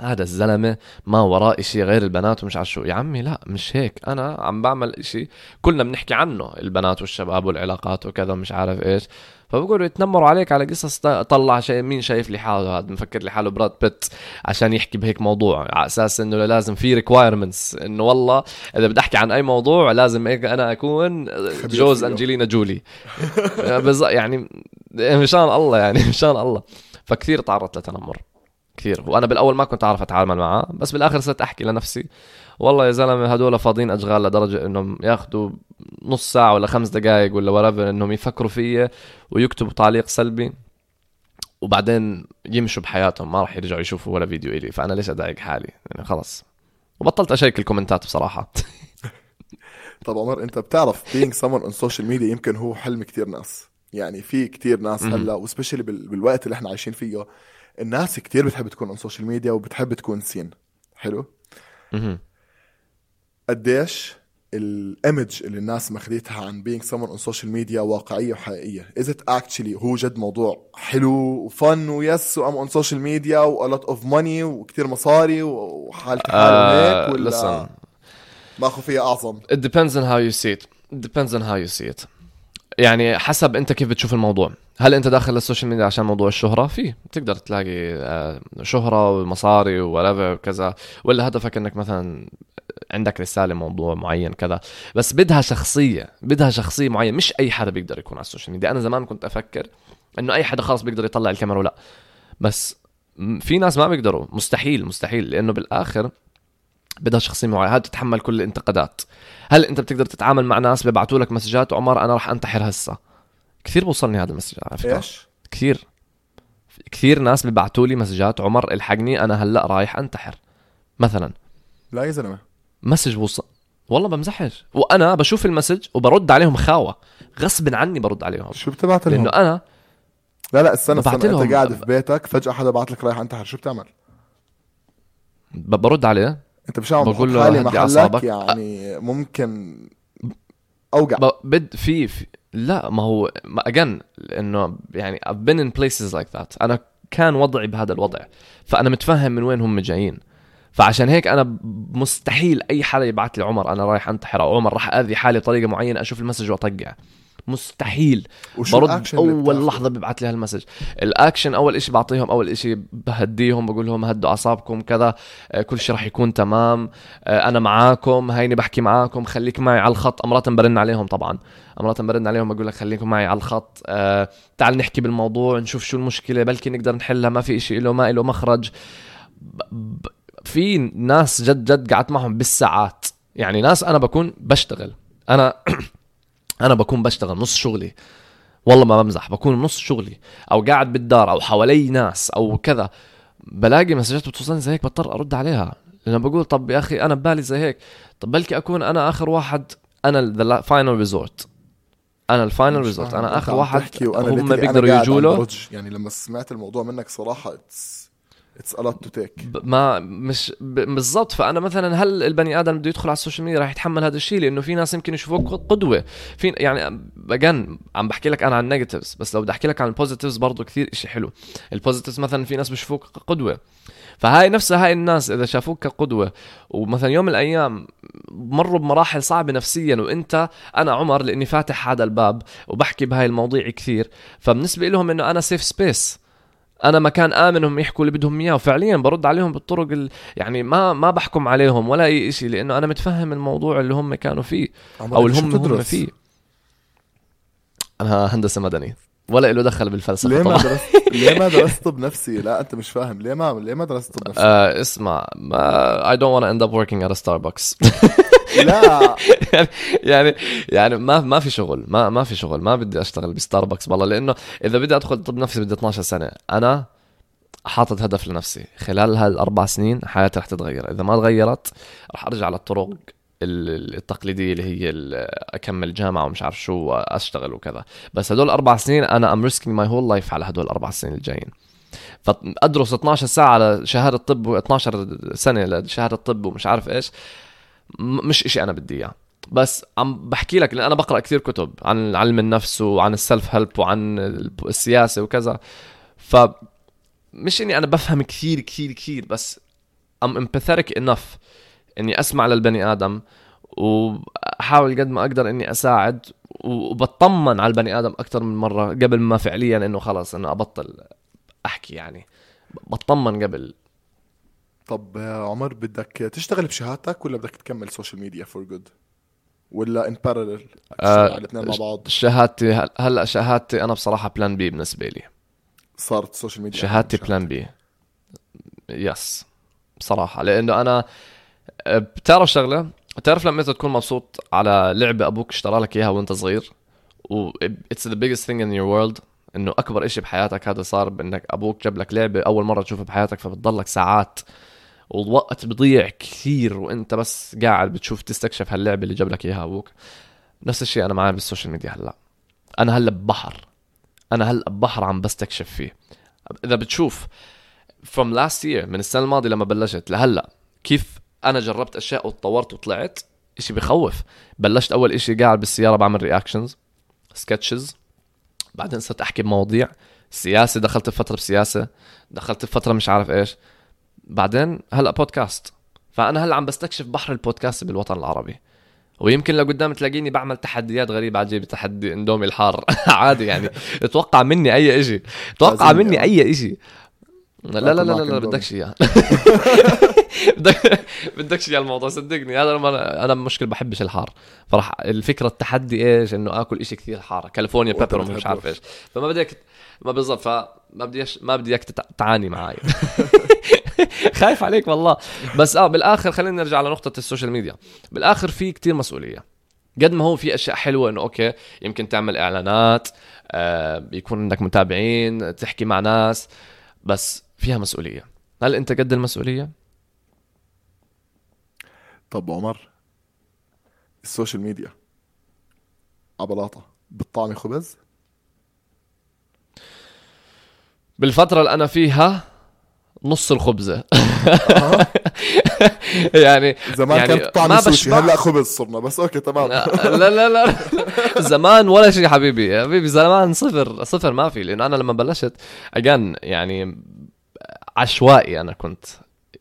هذا الزلمة ما وراه إشي غير البنات ومش عارف شو. يا عمي لا مش هيك. أنا عم بعمل إشي كلنا بنحكي عنه البنات والشباب والعلاقات وكذا مش عارف إيش. فبقولوا يتنمروا عليك على قصص طلع شيء مين شايف لي حاله؟ هذا مفكر لي حاله Brad Pitt عشان يحكي بهيك موضوع على أساس إنه لازم في requirements إنه والله إذا بدي أحكي عن أي موضوع لازم أنا أكون جوز. أنجلينا جولي. يعني مشان الله يعني مشان الله. فكثير تعرضت لتنمر. كثير. وأنا بالأول ما كنت أعرف أتعامل معاه بس بالآخر صرت أحكي لنفسي. والله يا زلمة هدول فاضيين أشغال لدرجة إنهم ياخذوا نص ساعة ولا خمس دقائق ولا ورافر إنهم يفكروا فيي ويكتبوا تعليق سلبي وبعدين يمشوا بحياتهم ما راح يرجعوا يشوفوا ولا فيديو إلي. فأنا ليش أضايق حالي؟ يعني خلص. وبطلت أشيك الكومنتات بصراحة. طب عمر أنت بتعرف being someone on social media يمكن هو حلم كتير ناس. يعني في كتير ناس. هلأ وسبيشلي بالوقت اللي إحنا عايشين فيه الناس كتير بتحب تكون on social media وبتحب تكون سين حلو. قديش الايمج اللي الناس مخديتها عن being someone on social media واقعية وحقيقية. Is it actually هو جد موضوع حلو وفن ويس وأم on social media و a lot of money وكتير مصاري وحالتي حال آه هيك ولا listen. ما خفيه أعظم؟ It depends on how you see it. It depends on how you see it. يعني حسب أنت كيف بتشوف الموضوع. هل أنت داخل لل social media عشان موضوع الشهرة؟ في تقدر تلاقي آه، شهرة ومصاري و whatever كذا ولا هدفك إنك مثلا عندك رسالة موضوع معين كذا. بس بدها شخصية بدها شخصية معينة. مش أي حدا بيقدر يكون على ال social media. أنا زمان كنت أفكر إنه أي حدا خلاص بيقدر يطلع الكاميرا ولا. بس في ناس ما بيقدروا. مستحيل مستحيل. لأنه بالآخر بدها شخصية معينة. هل تتحمل كل الانتقادات. هل أنت بتقدر تتعامل مع ناس بيبعتوا لك messages؟ عمر أنا راح أنتحر هسه. كثير بوصلني هذا ال message على فكرة. إيش؟ كثير. كثير ناس بيبعتوا لي messages. عمر إلحقني أنا هلأ رايح أنتحر. مثلا. لا يا زلمة. message وصل والله بمزحش. وأنا بشوف المسج وبرد عليهم خاوة. غصب عني برد عليهم. شو بتبعت لهم؟ لأنه أنا لا لا استنى استنى أنت قاعد في بيتك فجأة حدا بعت لك رايح انتحر شو بتعمل؟ برد عليه. أنت مش عم بقول له حالي محلك. يعني ممكن اوقع ب- بد في, في لا ما هو اجن انه يعني I've been in places like that. أنا كان وضعي بهذا الوضع. فأنا متفهم من وين هم جايين. فعشان هيك أنا مستحيل أي حدا يبعث لي عمر أنا رايح أنتحر أو عمر راح أذي حالي بطريقه معينة أشوف المسج وأطقع. مستحيل. برد أول؟ لحظة ببعث لي هال message. الأكشن أول إشي بعطيهم أول إشي بهديهم بقول لهم هدوا أعصابكم كذا آه، كل شيء راح يكون تمام آه، أنا معاكم هيني بحكي معاكم خليك معي على الخط. أمرات برن عليهم طبعا. أمرات برن عليهم بقول لك خليكم معي على الخط آه، تعال نحكي بالموضوع نشوف شو المشكلة بلكي نقدر نحلها ما في إشي له ما له مخرج. ب- ب- في ناس جد جد قعدت معهم بالساعات. يعني ناس أنا بكون بشتغل. أنا أنا بكون بشتغل نص شغلي. والله ما بمزح بكون نص شغلي. أو قاعد بالدار أو حوالي ناس أو كذا. بلاقي messages بتوصلني زي هيك بضطر أرد عليها. لأن بقول طب يا أخي أنا ببالي زي هيك. طب بلكي أكون أنا آخر واحد؟ أنا ال final resort أنا ال final resort. أنا آخر واحد هم بيقدروا يجوا له. يعني لما سمعت الموضوع منك صراحة it's to take. ب- ما مش بالضبط. فأنا مثلا هل البني آدم بده يدخل على ال social media راح يتحمل هذا الشيء؟ لأنه في ناس يمكن يشوفوك قدوة. في يعني again عم بحكي لك أنا عن ال negatives بس لو بدي أحكي لك عن ال positives برضه كثير شيء حلو. ال positives مثلا في ناس بيشوفوك قدوة. فهاي نفسها هاي الناس إذا شافوك كقدوة ومثلا يوم من الأيام مروا بمراحل صعبة نفسيا وأنت أنا عمر لأني فاتح هذا الباب وبحكي بهاي المواضيع كثير. فبالنسبة لهم إنه أنا safe space أنا مكان آمن هم يحكوا اللي بدهم إياه. وفعليا برد عليهم بالطرق ال... يعني ما ما بحكم عليهم ولا أي شيء لأنه أنا متفهم الموضوع اللي هم كانوا فيه أو اللي هم هم؟ فيه. أنا هندسة مدني. ولا له دخل بالفلسفة ليه ما درست ليه ما درست طب نفسي لا أنت مش فاهم. ليه ما ليه ما درست طب نفسي آه اسمع ما I don't want to end up working at a Starbucks. لا. يعني يعني يعني ما ما في شغل. ما ما في شغل. ما بدي أشتغل بستاربكس والله لأنه إذا بدي أدخل طب نفسي بدي 12 سنة أنا حاطط هدف لنفسي. خلال هالاربع سنين حياتي رح تتغير. إذا ما تغيرت رح أرجع للطرق ال- التقليدية اللي هي أكمل جامعة ومش عارف شو وأشتغل وكذا. بس هدول أربع سنين أنا I'm risking my whole life على هدول الأربع سنين الجايين. فأدرس 12 ساعة لشهاده طب و 12 سنة لشهادة طب ومش عارف إيش. مش إشي أنا بدي إياه. بس عم بحكي لك لأن أنا بقرأ كثير كتب عن علم النفس وعن السلف هيلب وعن السياسة وكذا. ف مش إني أنا بفهم كثير كثير كثير بس ام empathetic enough إني أسمع للبني آدم وأحاول قد ما أقدر إني أساعد وبطمن على البني آدم أكثر من مرة قبل ما فعليا إنه خلص إنه أبطل أحكي يعني. بطمن قبل طب عمر بدك تشتغل بشهادتك ولا بدك تكمل social media for good ولا in parallel آه، الاثنين مع بعض؟ شهادتي هل- هلا شهادتي أنا بصراحة plan B بالنسبة لي. صارت ال social media شهادتي plan B yes بصراحة. لأنه أنا أه، بتعرف شغلة؟ بتعرف لما أنت تكون مبسوط على لعبة أبوك اشترى لك إياها وأنت صغير و it's the biggest thing in your world إنه أكبر إشي بحياتك هذا صار بإنك أبوك جاب لك لعبة أول مرة تشوفها بحياتك فبتضلك ساعات والوقت بضيع كثير وأنت بس قاعد بتشوف تستكشف هاللعبة اللي جاب لك إياها أبوك. نفس الشيء أنا معي بال social media هلأ. أنا هلأ ببحر. أنا هلأ ببحر عم بستكشف فيه. إذا بتشوف from last year من السنة الماضية لما بلشت لهلأ كيف أنا جربت أشياء وتطورت وطلعت إشي بخوف. بلشت أول إشي قاعد بالسيارة بعمل reactions sketches بعدين صرت أحكي بمواضيع. سياسة دخلت بفترة بسياسة. دخلت بفترة مش عارف إيش. بعدين هلا بودكاست. فأنا هلا عم بستكشف بحر البودكاست بالوطن العربي. ويمكن لقدام تلاقيني بعمل تحديات غريبة عجيبة تحدي اندومي الحار. عادي يعني. أتوقع مني أي إشي؟ أتوقع مني يعني. أي إشي؟ لا لا لا لا, لا. بدكش اياه بدك بدكش اياه الموضوع صدقني. هذا لما أنا مشكل بحبش الحار. فراح الفكرة التحدي إيش؟ إنه آكل إشي كثير حار. California pepper ومش عارف. إيش. فما بدك ما بالضبط فما بدي. ما بدي اياك تعاني معي خايف عليك والله. بس آه بالآخر خلينا نرجع لنقطة ال social media. بالآخر في كتير مسؤولية. قد ما هو في أشياء حلوة إنه okay يمكن تعمل إعلانات آه يكون عندك متابعين تحكي مع ناس بس فيها مسؤولية. هل أنت قد المسؤولية؟ طب عمر ال social media عبلاطة بتطعم خبز؟ بالفترة اللي أنا فيها نص الخبزة. يعني زمان يعني كانت طعم ماسوشي بشبع. هلأ خبز صرنا بس okay تمام. لا لا لا زمان ولا شيء حبيبي حبيبي زمان صفر صفر ما في لأنه أنا لما بلشت again يعني عشوائي أنا كنت.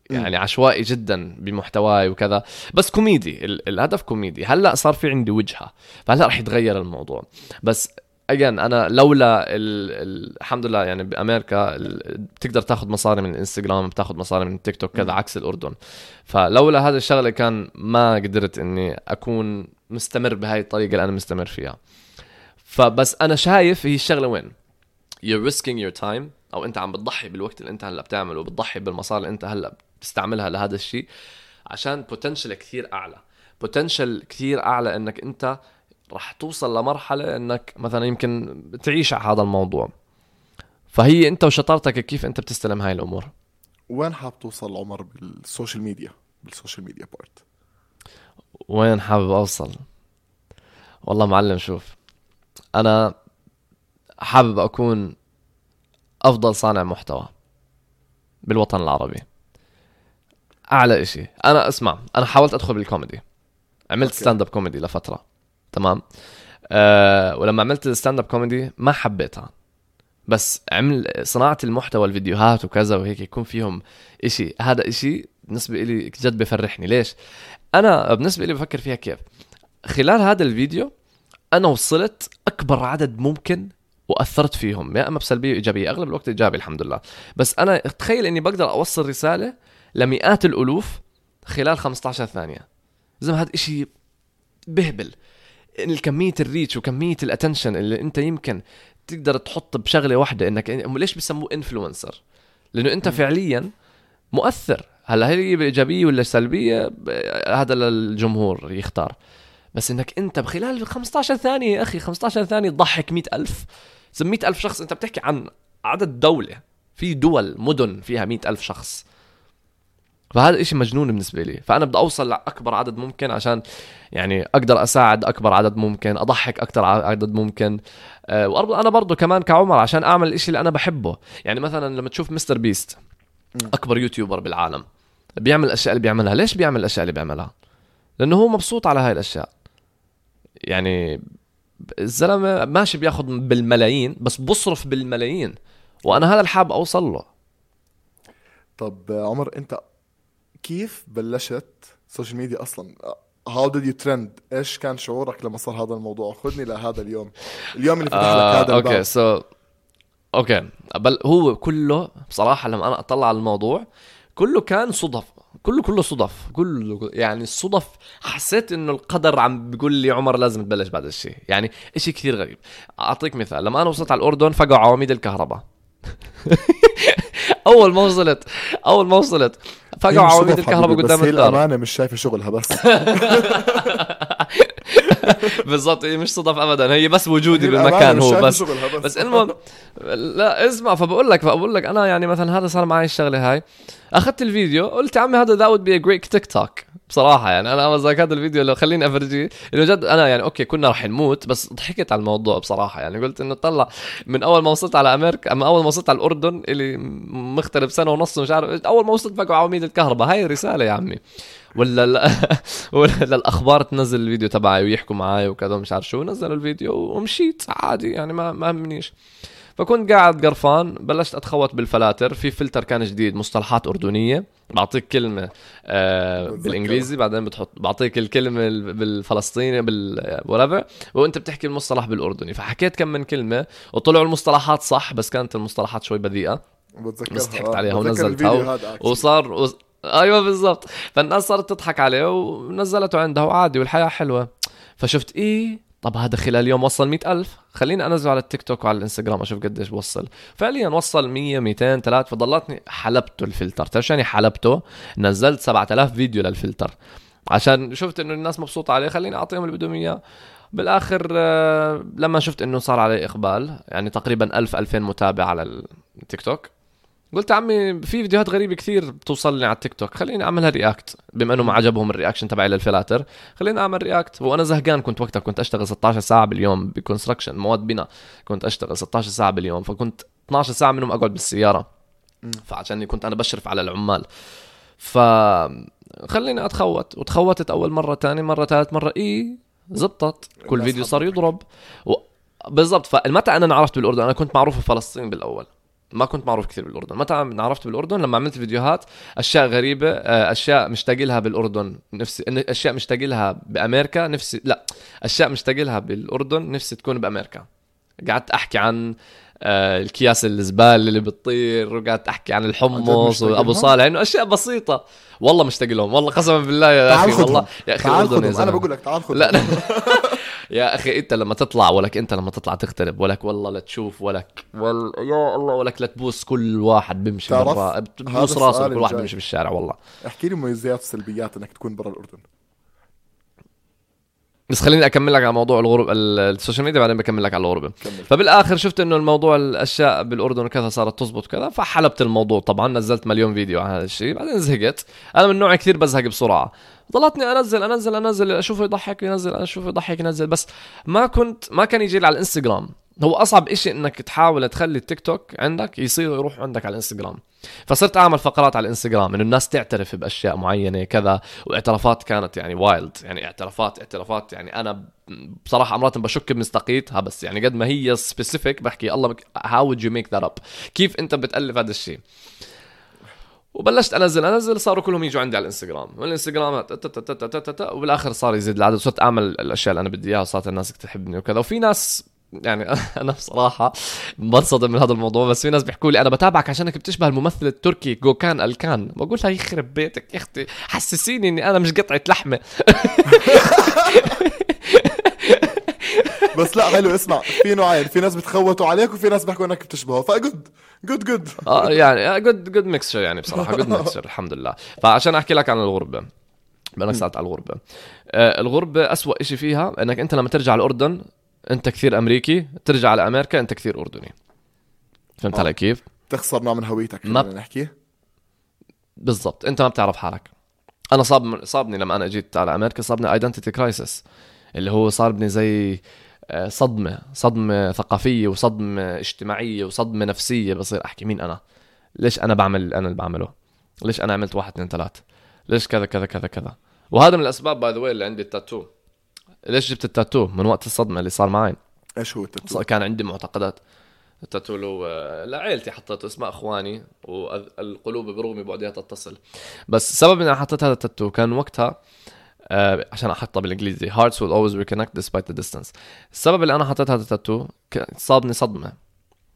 يعني عشوائي جدا بمحتواي وكذا. بس كوميدي ال- الهدف كوميدي. هلأ صار في عندي وجهة فهلأ رح يتغير الموضوع. بس again أنا لولا ال... ال... الحمد لله يعني بأمريكا ال... بتقدر تاخذ مصاري من الانستغرام بتاخذ مصاري من التيك توك كذا عكس الأردن. فلولا هذا الشغلة كان ما قدرت إني أكون مستمر بهاي الطريقة اللي أنا مستمر فيها. فبس أنا شايف هي الشغلة وين؟ You're risking your time أو أنت عم بتضحي بالوقت اللي أنت هلأ بتعمله وبتضحي بالمصاري اللي أنت هلأ بتستعملها لهذا الشيء عشان potential كثير أعلى. potential كثير أعلى إنك أنت راح توصل لمرحلة إنك مثلا يمكن تعيش على هذا الموضوع. فهي أنت وشطارتك كيف أنت بتستلم هاي الأمور؟ وين حاب توصل عمر بال social media؟ بال social media part وين حابب أوصل؟ والله معلم شوف أنا حابب أكون أفضل صانع محتوى بالوطن العربي. أعلى إشي. أنا اسمع أنا حاولت أدخل بالكوميدي. عملت. stand-up comedy لفترة. تمام؟ أه ولما عملت ال stand-up comedy ما حبيتها. بس عمل صناعة المحتوى الفيديوهات وكذا وهيك يكون فيهم إشي. هذا إشي بالنسبة لي جد بفرحني. ليش؟ أنا بالنسبة لي بفكر فيها كيف؟ خلال هذا الفيديو أنا وصلت أكبر عدد ممكن وأثرت فيهم. يا إما بسلبية وإيجابية أغلب الوقت إيجابي الحمد لله. بس أنا تخيل إني بقدر أوصل رسالة لمئات الألوف خلال 15 ثانية. زي هذا إشي بهبل. الكمية ال reach وكمية ال attention اللي أنت يمكن تقدر تحط بشغلة واحدة إنك ليش بسموه influencer لأنه أنت فعليا مؤثر. هلا هي بايجابية ولا سلبية؟ ب- هذا للجمهور يختار. بس إنك أنت بخلال 15 ثانية يا أخي 15 ثانية تضحك 100 ألف. زي 100 ألف شخص أنت بتحكي عن عدد دولة في دول مدن فيها 100 ألف شخص. فهذا إشي مجنون بالنسبة لي. فأنا بدي أوصل لأكبر عدد ممكن عشان يعني أقدر أساعد أكبر عدد ممكن أضحك أكتر ع- عدد ممكن. أه وأنا أنا برضو كمان كعمر عشان أعمل الإشي اللي أنا بحبه. يعني مثلا لما تشوف مستر بيست أكبر YouTuber بالعالم بيعمل الأشياء اللي بيعملها. ليش بيعمل الأشياء اللي بيعملها؟ لأنه هو مبسوط على هاي الأشياء. يعني الزلمة ماشي بياخذ بالملايين بس بصرف بالملايين. وأنا هذا اللي حاب أوصل له. طب آه، عمر أنت كيف بلشت social media أصلا؟ how did you trend إيش كان شعورك لما صار هذا الموضوع؟ خذني لهذا اليوم. اليوم اللي فتح لك آه، هذا okay so okay. بل هو كله بصراحة لما أنا أطلع على الموضوع كله كان صدف. كله كله صدف. كله يعني الصدف حسيت إنه القدر عم بيقول لي عمر لازم تبلش بعد الشيء يعني إشي كثير غريب. أعطيك مثال. لما أنا وصلت على الأردن فقعوا عواميد الكهرباء. أول ما وصلت أول ما وصلت. فقعوا مش عواميد الكهرباء قدام الدار. الأمانة مش شايفة شغلها بس. بالضبط هي مش صدف ابدا هي بس وجودي بالمكان هو بس. بس. بس المهم لا اسمع فبقول لك فبقول لك أنا يعني مثلا هذا صار معي الشغلة هاي. أخذت الفيديو قلت يا عمي هذا this would be a great TikTok بصراحة يعني أنا وزاك هذا الفيديو لو خليني افرجيه إنه جد أنا يعني okay كنا رح نموت بس ضحكت على الموضوع بصراحة يعني قلت إنه طلع من أول ما وصلت على أمريكا اما أول ما وصلت على الأردن اللي مغترب سنة ونص مش عارف أول ما وصلت بقوا عواميد الكهرباء. هاي رساله يا عمي. ولا لا ولا للاخبار تنزل الفيديو تبعي ويحكوا معي وكذا مش عارف شو نزلوا الفيديو ومشيت عادي يعني ما ما همنيش. فكنت قاعد قرفان بلشت أتخوت بالفلاتر في فلتر كان جديد مصطلحات أردنية بعطيك كلمة آه. بالإنجليزي بعدين بتحط بعطيك الكلمة ال- بالفلسطيني بال whatever وأنت بتحكي المصطلح بالأردني فحكيت كم من كلمة وطلعوا المصطلحات صح بس كانت المصطلحات شوي بذيئة بتذكرها بس ضحكت. عليها ونزلتها. وصار و... أيوه بالضبط فالناس صارت تضحك عليه ونزلته عندها وعادي والحياة حلوة فشفت إيه طب هذا خلال يوم وصل مئة ألف. خليني أنزله على التيك توك وعلى الإنستغرام أشوف قديش بوصل. فعليا وصل 100 200 3 فضلتني حلبته الفلتر. تعرف يعني حلبته؟ نزلت 7000 فيديو للفلتر. عشان شفت إنه الناس مبسوطة عليه خليني أعطيهم اللي بدهم إياه. بالآخر آه، لما شفت إنه صار عليه إقبال يعني تقريبا 1000 2000 متابع على التيك توك. قلت عمي في فيديوهات غريبة كثير بتوصل لي على التيك توك. خليني اعملها react بما إنه ما عجبهم ال reaction تبعي للفلاتر. خليني أعمل react وأنا زهقان كنت وقتها كنت أشتغل 16 ساعة باليوم ب construction مواد بناء. كنت أشتغل 16 ساعة باليوم فكنت 12 ساعة منهم أقعد بالسيارة. فعشاني كنت أنا بشرف على العمال. ف خليني أتخوت. وتخوتت أول مرة تاني مرة ثالث مرة. إي زبطت. كل فيديو صار. يضرب. و... بالضبط. فمتى أنا انعرفت بالأردن؟ أنا كنت معروف في فلسطين بالأول. ما كنت معروف كثير بالأردن. متى انعرفت بالأردن لما عملت فيديوهات أشياء غريبة آه، أشياء مشتاق لها بالاردن نفسي أشياء مشتاق لها بأمريكا نفسي لا أشياء مشتاق لها بالأردن نفسي تكون بأمريكا. قعدت أحكي عن آه، الكياس الزبالة اللي بتطير وقعدت أحكي عن الحمص وأبو؟ صالح إنه أشياء بسيطة. والله مشتاق لهم والله قسما بالله يا أخي والله يا أخي تعال الأردن يا خذهم أنا بقول لك تعال لا لا يا أخي أنت لما تطلع ولك أنت لما تطلع تغترب ولك والله لا تشوف ولك. وال... يا الله ولك لا تبوس كل واحد بيمشي برا بتبوس راسه كل واحد. بيمشي بالشارع والله. احكي لي مميزات وسلبيات إنك تكون برا الأردن. بس خليني أكمل لك على موضوع الغرب ال- ال social media بعدين بكمل لك على الغربة. فبالآخر شفت إنه الموضوع الأشياء بالأردن وكذا صارت تزبط كذا فحلبت الموضوع طبعا نزلت مليون فيديو عن هذا الشيء بعدين زهقت. أنا من نوع كثير بزهق بسرعة. ضلتني انزل انزل أنزل أشوفه يضحك ينزل أشوفه يضحك ينزل. بس ما كنت ما كان يجي لي على الإنستغرام. هو أصعب إشي إنك تحاول تخلي التيك توك عندك يصير يروح عندك على الانستغرام فصرت أعمل فقرات على الانستغرام إنه الناس تعترف بأشياء معينة كذا واعترافات كانت يعني wild يعني اعترافات اعترافات يعني أنا بصراحة امرات بشك بمصداقيتها بس يعني قد ما هي specific بحكي الله how would you make that up كيف أنت بتألف هذا الشيء؟ وبلشت أنزل أنزل صاروا كلهم يجوا عندي على الانستغرام والإنستغرام وبالآخر صار يزيد. العدد وصرت أعمل الأشياء اللي أنا بدي إياها وصارت الناس تحبني وكذا. وفي ناس يعني أنا بصراحة بنصدم من هذا الموضوع بس في ناس بيحكوا لي أنا بتابعك عشانك بتشبه الممثل التركي جوكان ألكان. بقول لها يخرب بيتك يا أختي حسسيني إني أنا مش قطعة لحمة. بس لا حلو اسمع في نوعين في ناس بتخوتوا عليك وفي ناس بيحكوا إنك بتشبهه ف good good good آه يعني good good mixture يعني بصراحة good mixture الحمد لله. فعشان أحكي لك عن الغربة بانك سالت على الغربة. آه الغربة أسوأ إشي فيها إنك أنت لما ترجع الأردن انت كثير أمريكي ترجع على أمريكا انت كثير أردني. فهمت آه. علي كيف؟ تخسر نوع من هويتك ما- خلينا نحكي. بالضبط. انت ما بتعرف حالك. أنا صاب صابني لما أنا جيت على أمريكا صابني identity crisis اللي هو صار بني زي آه، صدمة صدمة ثقافية وصدمة اجتماعية وصدمة نفسية. بصير أحكي مين أنا؟ ليش أنا بعمل اللي أنا اللي بعمله؟ ليش أنا عملت واحد اثنين ثلاث ليش كذا كذا كذا كذا؟ وهذا من الأسباب by the way اللي عندي التاتو. ليش جبت التاتو؟ من وقت الصدمة اللي صار معي إيش هو التاتو؟ كان عندي معتقدات. التاتو له آه، لعيلتي حطيته اسماء اخواني والقلوب برومي بعدها تتصل. بس السبب إني حطيت هذا التاتو كان وقتها آه عشان احطها بالإنجليزي. Hearts will always reconnect despite the distance. السبب اللي أنا حطيت هذا التاتو صابني صدمة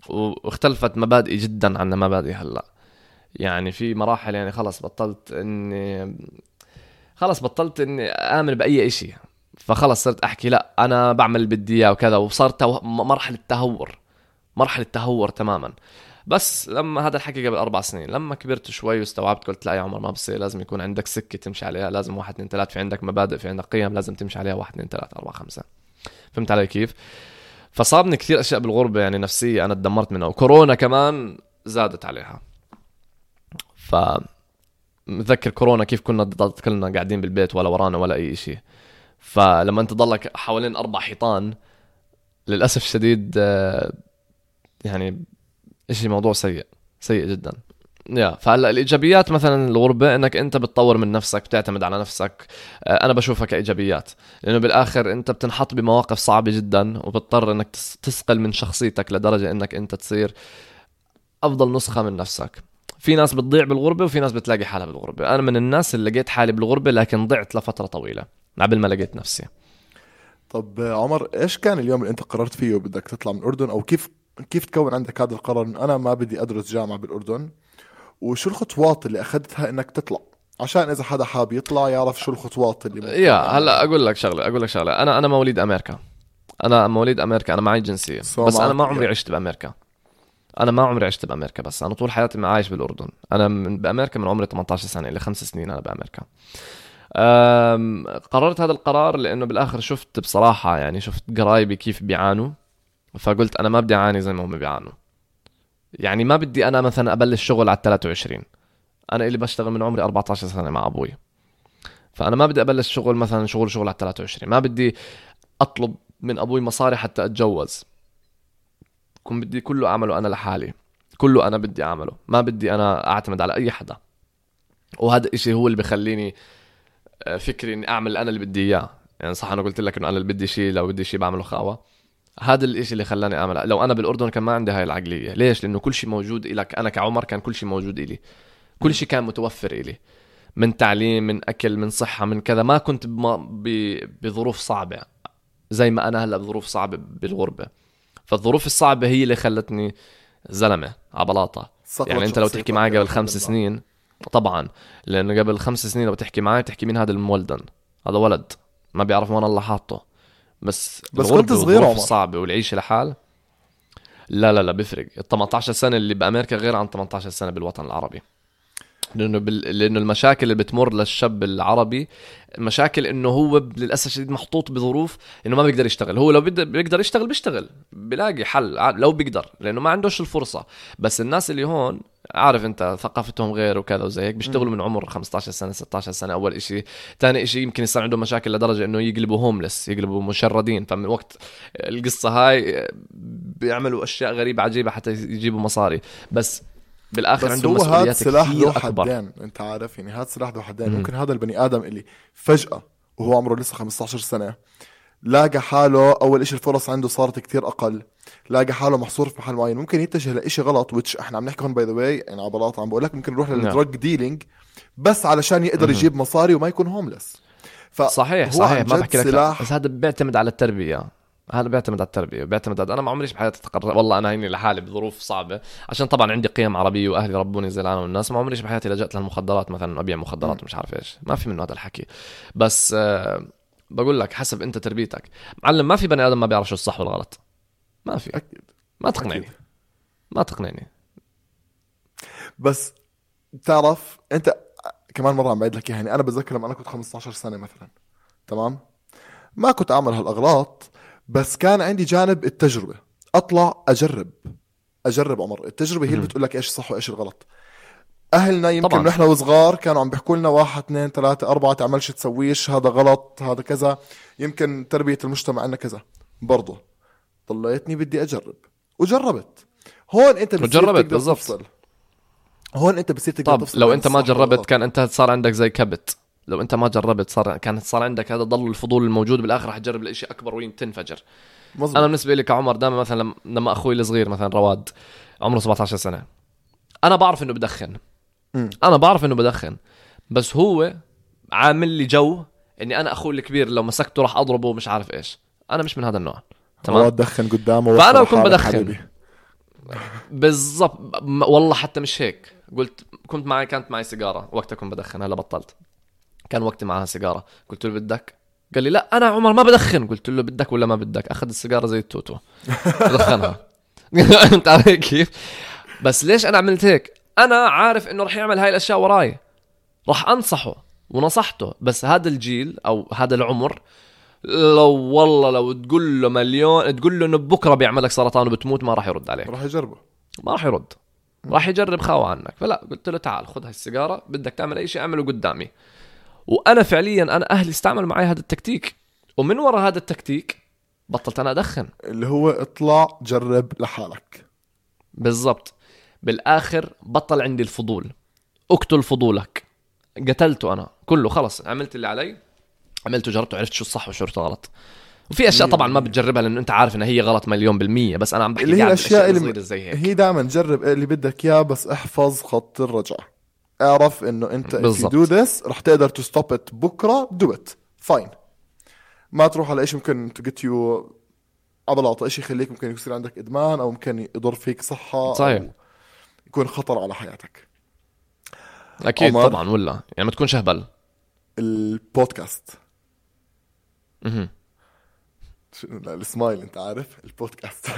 واختلفت مبادئي جدا عن مبادئي هلأ. يعني في مراحل يعني خلص بطلت إني خلص بطلت إني آمن بأي شيء فخلص صرت أحكي لا أنا بعمل اللي بدي إياه وكذا وصارت تو... مرحلة تهور مرحلة تهور تماما. بس لما هذا الحكي قبل أربع سنين لما كبرت شوي واستوعبت قلت لا يا عمر ما بصير لازم يكون عندك سكة تمشي عليها لازم واحد اثنين ثلاث في عندك مبادئ في عندك قيم لازم تمشي عليها واحد اثنين ثلاث أربعة خمسة. فهمت علي كيف؟ فصابني كثير أشياء بالغربة يعني نفسية أنا تدمرت منها وكورونا كمان زادت عليها. ف متذكر كورونا كيف كنا كلنا قاعدين بالبيت ولا ورانا ولا أي شيء فلما انت ضلك حوالين أربع حيطان للأسف الشديد آه، يعني إشي موضوع سيء سيء جدا. يا فهلأ الإيجابيات مثلا الغربة إنك أنت بتطور من نفسك بتعتمد على نفسك. آه، أنا بشوفها كإيجابيات. لأنه بالآخر أنت بتنحط بمواقف صعبة جدا وبتضطر إنك تسقل من شخصيتك لدرجة إنك أنت تصير أفضل نسخة من نفسك. في ناس بتضيع بالغربة وفي ناس بتلاقي حالها بالغربة. أنا من الناس اللي لقيت حالي بالغربة لكن ضعت لفترة طويلة. قبل ما لقيت نفسي. طب عمر إيش كان اليوم اللي أنت قررت فيه بدك تطلع من الأردن؟ أو كيف كيف تكون عندك هذا القرار؟ انه أنا ما بدي أدرس جامعة بالأردن. وشو الخطوات اللي أخذتها إنك تطلع؟ عشان إذا حدا حاب يطلع يعرف شو الخطوات اللي ممكن يا هلا أقول لك شغلة أقول لك شغلة. أنا أنا مواليد أمريكا. أنا مواليد أمريكا أنا معي جنسية. بس أنا ما عمري. عشت بأمريكا. أنا ما عمري عشت بأمريكا بس. أنا طول حياتي عايش بالأردن. أنا من بأمريكا من عمري 18 سنة إلى خمس سنين أنا بأمريكا. قررت هذا القرار لأنه بالآخر شفت بصراحة يعني شفت قرايبي كيف بيعانوا فقلت أنا ما بدي أعاني زي ما هم بيعانوا. يعني ما بدي أنا مثلا أبلش شغل على 23 أنا اللي بشتغل من عمري 14 سنة مع أبوي. فأنا ما بدي أبلش شغل مثلا شغل شغل على 23 ما بدي أطلب من أبوي مصاري حتى أتجوز. كون بدي كله أعمله أنا لحالي. كله أنا بدي أعمله. ما بدي أنا أعتمد على أي حدا. وهذا الشيء هو اللي بخليني آه، فكري إني أعمل أنا اللي بدي إياه. يعني صح أنا قلت لك إنه أنا اللي بدي شيء لو بدي شيء بعمله خاوة. هذا الإشي اللي خلاني أعمل. لو أنا بالأردن كان ما عندي هاي العقلية. ليش؟ لأنه كل شيء موجود إلك. أنا كعمر كان كل شيء موجود إلي. كل شيء كان متوفر إلي. من تعليم من أكل من صحة من كذا. ما كنت بم- ب- بظروف صعبة. زي ما أنا هلأ بظروف صعبة بالغربة. فالظروف الصعبة هي اللي خلتني زلمة على بلاطة. يعني أنت لو تحكي معي قبل خمس. سنين طبعا لأنه قبل خمس سنين لو تحكي معي تحكي مين هذا المولدن؟ هذا ولد ما بيعرف وين الله حاطه. بس بس كنت صغير عمر. الصعبه والعيشة لحال. لا لا لا بيفرق. ال 18 سنة اللي بأمريكا غير عن 18 سنة بالوطن العربي. لأنه بال... لأنه المشاكل اللي بتمر للشاب العربي مشاكل إنه هو للأسف الشديد محطوط بظروف إنه ما بيقدر يشتغل. هو لو بيقدر, بيقدر يشتغل بيشتغل بيلاقي حل لو بيقدر لأنه ما عندوش الفرصة. بس الناس اللي هون عارف انت ثقافتهم غير وكذا وزي هيك بيشتغلوا من عمر 15 سنة 16 سنة أول إشي. ثاني إشي يمكن يصير عندهم مشاكل لدرجة إنه يقلبوا هوملس يقلبوا مشردين. فمن وقت القصة هاي بيعملوا أشياء غريبة عجيبة حتى يجيبوا مصاري. بس بالآخر بس عندهم مسؤوليات سلاح ذو كثير أكبر. حدين أنت عارف يعني هذا سلاح ذو حدين. مم. ممكن هذا البني آدم اللي فجأة وهو عمره لسه 15 سنة لاقى حاله أول إشي الفرص عنده صارت كتير أقل لاقى حاله محصور في محل معين ممكن يتجه لإشي غلط وتش إحنا عم نحكي هون by the way يعني على بلاط عم بقول لك ممكن يروح نعم. لل drug dealing بس علشان يقدر. يجيب مصاري وما يكون homeless ف صحيح صحيح ما بحكي لك لا. سلاح. بس هذا بيعتمد على التربية هذا بيعتمد على التربية بيعتمد على أنا ما عمري بحياتي تقرر والله أنا هيني لحالي بظروف صعبة عشان طبعا عندي قيم عربية وأهلي ربوني زي العالم والناس ما عمري بحياتي لجأت للمخدرات مثلا أبيع مخدرات ومش عارف إيش ما في منه هذا الحكي بس آه بقول لك حسب انت تربيتك. معلم ما في بني آدم ما بيعرف شو الصح والغلط. ما في أكيد. ما تقنعني. أكيد. ما تقنعني. بس تعرف أنت كمان مرة عم بعيد لك يعني أنا بتذكر لما أنا كنت 15 سنة مثلا تمام؟ ما كنت أعمل هالأغلاط بس كان عندي جانب التجربة. أطلع أجرب. أجرب عمر. التجربة هي اللي. بتقول لك إيش الصح وإيش الغلط. أهلنا يمكن طبعاً. نحن وصغار كانوا عم بيحكوا لنا واحد اثنين ثلاثة أربعة تعملش تسويش هذا غلط هذا كذا. يمكن تربية المجتمع عندنا كذا. برضه ضليتني بدي أجرب. وجربت. هون أنت بتصير تقدر بالضبط. هون أنت بتصير تقدر طب تفصل لو أنت ما جربت. كان أنت صار عندك زي كبت. لو أنت ما جربت صار كانت صار عندك هذا ضل الفضول الموجود بالآخر رح تجرب الإشي أكبر وين تنفجر مزبوط. أنا بالنسبة لي كعمر دائما مثلا لما- أخوي الصغير مثلا رواد عمره 17 سنة. أنا بعرف إنه بدخن. مم. أنا بعرف إنه بدخن بس هو عامل لي جو إني أنا أخوي الكبير لو مسكته راح أضربه ومش عارف إيش. أنا مش من هذا النوع. تمام؟ تدخن قدامه وفر بكون بدخن. بالضبط. م- والله حتى مش هيك. قلت كنت معي كانت معي سيجارة. وقتها كنت بدخن هلا بطلت. كان وقتي معها سيجارة. قلت له بدك؟ قال لي لا أنا عمر ما بدخن. قلت له بدك ولا ما بدك؟ أخذ السيجارة زي التوتو. دخنها أنت عارف كيف؟ بس ليش أنا عملت هيك؟ أنا عارف إنه رح يعمل هاي الأشياء وراي. رح أنصحه ونصحته. بس هذا الجيل أو هذا العمر لو والله لو تقول له مليون تقول له إنه بكرة بيعمل لك سرطان وبتموت ما راح يرد عليك. راح يجربه. ما راح يرد. راح يجرب خاوة عنك. فلا قلت له تعال خذ هاي السيجاره بدك تعمل أي شيء أعمله قدامي. وأنا فعليا أنا أهلي استعملوا معي هذا التكتيك. ومن وراء هذا التكتيك بطلت أنا أدخن. اللي هو اطلع جرب لحالك. بالضبط. بالآخر بطل عندي الفضول. اقتل فضولك. قتلته أنا. كله خلص. عملت اللي علي؟ عملته جربته عرفت شو الصح وشو الغلط. وفي أشياء طبعا ما. بتجربها لأنه أنت عارف إنها هي غلط مليون بالمية بس أنا عم بحكي اللي هي الأشياء اللي زي هيك. هي دائما جرب اللي بدك إياه بس احفظ خط الرجعة. اعرف إنه أنت if you do this رح تقدر to stop it بكرة do it. Fine. ما تروح على شيء ممكن to get you عضلات شيء يخليك ممكن يصير عندك إدمان أو ممكن يضر فيك صحة صحيح. يكون خطر على حياتك. أكيد عمر. طبعا ولا؟ يعني ما تكونش أهبل. البودكاست. لا السمايل أنت عارف؟ البودكاست.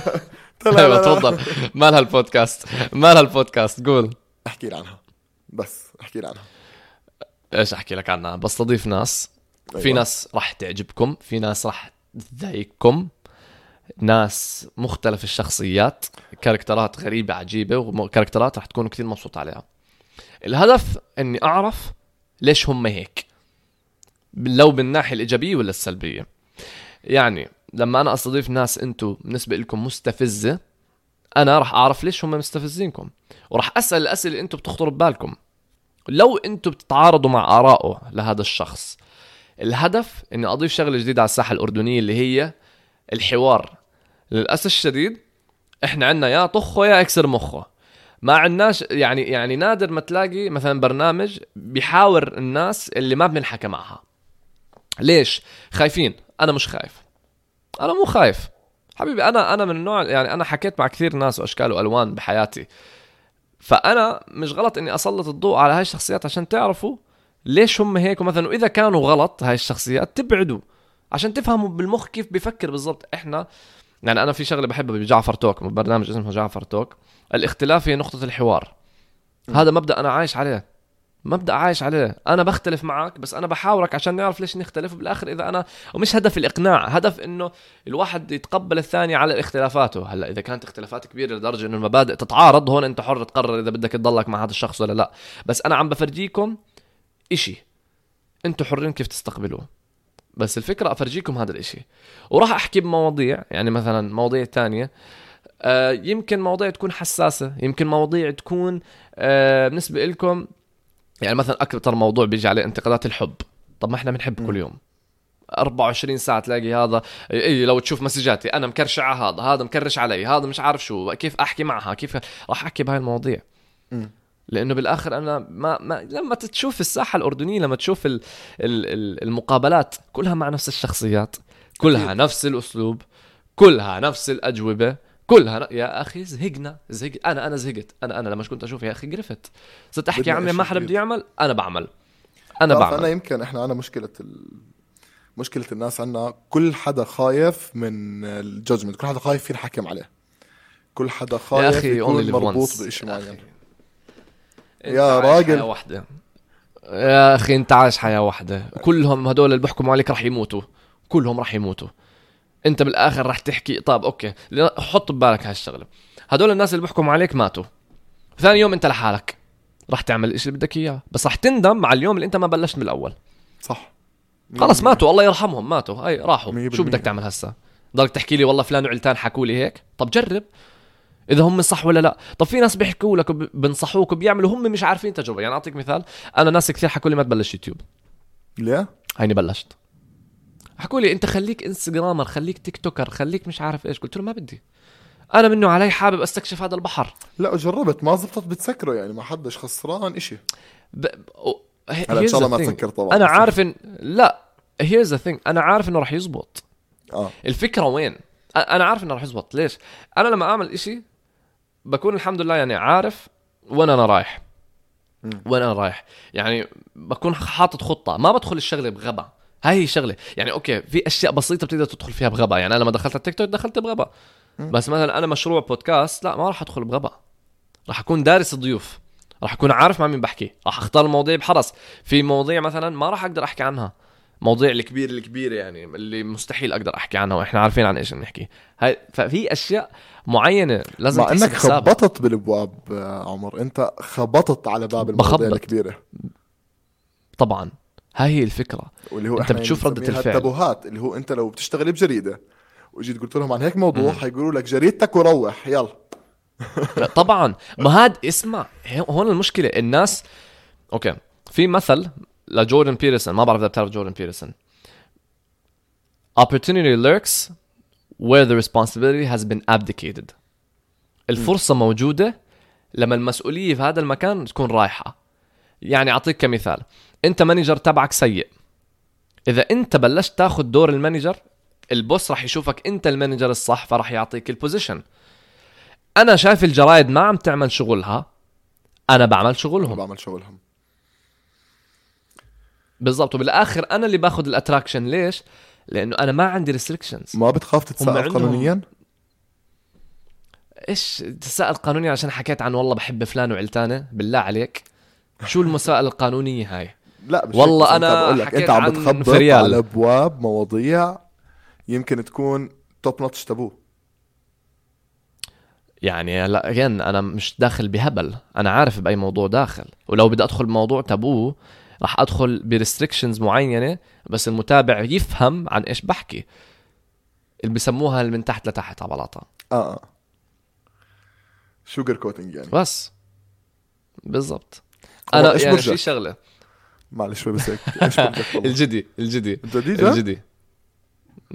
أيوه تفضل. مالها البودكاست؟ مالها البودكاست؟ قول. أحكي لي عنها. بس أحكي لي عنها. إيش أحكي لك عنها؟ بستضيف ناس. في أيوة. ناس راح تعجبكم في ناس راح تضايقكم ناس مختلف الشخصيات كاركترات غريبة عجيبة وكاركترات راح تكونوا كثير مبسوط عليها. الهدف إني أعرف ليش هم هيك. لو بالناحية الإيجابية ولا السلبية. يعني لما أنا أستضيف ناس أنتم بالنسبة لكم مستفزة أنا راح أعرف ليش هم مستفزينكم. وراح أسأل الأسئلة اللي أنتم بتخطر ببالكم. لو أنتم بتتعارضوا مع آرائه لهذا الشخص الهدف إني أضيف شغلة جديدة على الساحة الأردنية اللي هي الحوار. للأسف الشديد إحنا عندنا يا طخه يا إكسر مخه ما عندناش يعني يعني نادر ما تلاقي مثلا برنامج بيحاور الناس اللي ما بننحكى معها. ليش؟ خايفين. أنا مش خايف. أنا مو خايف. حبيبي أنا أنا من النوع يعني أنا حكيت مع كثير ناس وأشكال وألوان بحياتي. فأنا مش غلط إني أسلط الضوء على هاي الشخصيات عشان تعرفوا ليش هم هيك. ومثلا واذا كانوا غلط هاي الشخصيات تبعدوا عشان تفهموا بالمخ كيف بيفكر بالضبط إحنا. يعني أنا في شغلة بحبها بجعفر توك برنامج اسمه جعفر توك. الاختلاف هي نقطة الحوار. هذا مبدأ أنا عايش عليه. مبدأ عايش عليه. أنا بختلف معك بس أنا بحاورك عشان نعرف ليش نختلف. بالاخر إذا أنا ومش هدف الإقناع هدف إنه الواحد يتقبل الثاني على اختلافاته. هلأ إذا كانت اختلافات كبيرة لدرجة إنه المبادئ تتعارض هون أنت حر تقرر إذا بدك تضلك مع هذا الشخص ولا لأ. بس أنا عم بفرجيكم إشي. أنتوا حرين كيف تستقبلوه. بس الفكرة أفرجيكم هذا الإشي. وراح أحكي بمواضيع يعني مثلا مواضيع تانية. آه يمكن مواضيع تكون حساسة يمكن مواضيع تكون آه بالنسبة لكم يعني مثلا أكثر موضوع بيجي عليه انتقادات الحب. طب ما إحنا بنحب كل يوم. 24 ساعة تلاقي هذا إي لو تشوف مسجاتي أنا مكرشع على هذا هذا مكرش علي هذا مش عارف شو كيف أحكي معها كيف راح أحكي بهاي المواضيع. لأنه بالآخر أنا ما, ما لما تشوف الساحة الأردنية لما تشوف ال ال ال المقابلات كلها مع نفس الشخصيات كلها. نفس الأسلوب كلها نفس الأجوبة كلها. يا أخي زهقنا زهق أنا أنا زهقت أنا أنا لما كنت أشوف يا أخي قرفت صرت أحكي عمي ما حدا. بده يعمل أنا بعمل أنا بعرف أنا بعمل يمكن إحنا عنا مشكلة ال... مشكلة الناس عنا كل حدا خايف من ال judgment كل حدا خايف ينحكم عليه كل حدا خايف يا أخي يكون مربوط. بشيء معين أخي. يا راجل. حياة واحدة. يا أخي انت عايش حياة واحدة. كلهم هدول اللي بيحكموا عليك رح يموتوا. كلهم رح يموتوا. انت بالآخر رح تحكي. طب okay. حط ببالك هالشغلة. هدول الناس اللي بيحكموا عليك ماتوا. ثاني يوم انت لحالك. رح تعمل الإشي اللي بدك إياه. بس رح تندم على اليوم اللي انت ما بلشت من الأول. صح. خلص ماتوا. الله يرحمهم. ماتوا. هاي راحوا. شو. بدك تعمل هسا؟ ضلك تحكي لي والله فلان وعلتان حكوا لي هيك؟ طب جرب. إذا هم صح ولا لا. طب في ناس بيحكوا لك وبنصحوك وبيعملوا هم مش عارفين تجربة. يعني أعطيك مثال أنا ناس كثير حكوا لي ما تبلش يوتيوب. ليه؟ هيني بلشت. حكوا لي أنت خليك إنستغرامر خليك تيك توكر خليك مش عارف إيش. قلت له ما بدي. أنا منه علي حابب أستكشف هذا البحر. لا جربت ما زبطت بتسكره يعني ما حدش خسران إشي. ب... هلا إن شاء الله ما. تسكر طبعا. أنا عارف ان لا here's the thing أنا عارف إنه راح يزبط. آه. الفكرة وين؟ أنا عارف إنه راح يزبط. ليش؟ أنا لما أعمل إشي بكون الحمد لله يعني عارف وين أنا رايح. وين أنا رايح. يعني بكون حاطط خطة. ما بدخل الشغلة بغبا هاي هي الشغله يعني okay في أشياء بسيطة بتقدر تدخل فيها بغبا يعني أنا لما دخلت التيك توك دخلت بغبا. بس مثلا أنا مشروع بودكاست لا ما راح أدخل بغبا راح أكون دارس الضيوف. راح أكون عارف مع مين بحكي. راح أختار المواضيع بحرص. في مواضيع مثلا ما راح أقدر أحكي عنها. مواضيع الكبيره الكبيره يعني اللي مستحيل أقدر أحكي عنها وإحنا عارفين عن إيش بنحكي هاي ففي أشياء معينة لازم مع إنك. خبطت بالأبواب آه، عمر. أنت خبطت على باب المواضيع بخبط. الكبيرة. طبعا. هاي هي الفكرة. واللي هو إحنا بتشوف ردة بنسميها الفعل. التابوهات اللي هو أنت لو بتشتغل بجريدة وجيت قلت لهم عن هيك موضوع حيقولوا لك جريدتك وروح يلا. لا طبعا. ما هاد اسمع هون المشكلة. الناس okay. في مثل لجوردن بيترسون. ما بعرف إذا بتعرف جوردن بيترسون. Opportunity lurks where the responsibility has been abdicated. الفرصة موجودة لما المسؤولية في هذا المكان تكون رايحة. يعني أعطيك كمثال. أنت manager تبعك سيء. إذا أنت بلشت تاخذ دور ال manager ال boss راح يشوفك أنت ال manager الصح فراح يعطيك ال position أنا شايف الجرايد ما عم تعمل شغلها أنا بعمل أنا شغلهم بعمل شغلهم. بالضبط. وبالآخر أنا اللي باخذ ال attraction ليش؟ لأنه أنا ما عندي restrictions ما بتخاف تتساءل عندهم- قانونيا؟ إيش تساءل قانوني عشان حكيت عن والله بحب فلان وعلتانه بالله عليك. شو المساءلة القانونية هاي؟ لا مش والله أنت بقول لك حكيت أنت عم عن بتخبط. على أبواب مواضيع يمكن تكون top notch taboo يعني هلا اجين أنا مش داخل بهبل. أنا عارف بأي موضوع داخل. ولو بدي أدخل بموضوع تابوه راح أدخل ب restrictions معينة بس المتابع يفهم عن إيش بحكي. اللي بسموها من تحت لتحت على بلاطة. آه آه. sugar coating يعني. بس. بالضبط. أنا إيش يعني برجك؟ في شغلة. معلش شوي بس هيك إيش والله. الجدي الجدي. أنت دي الجدي.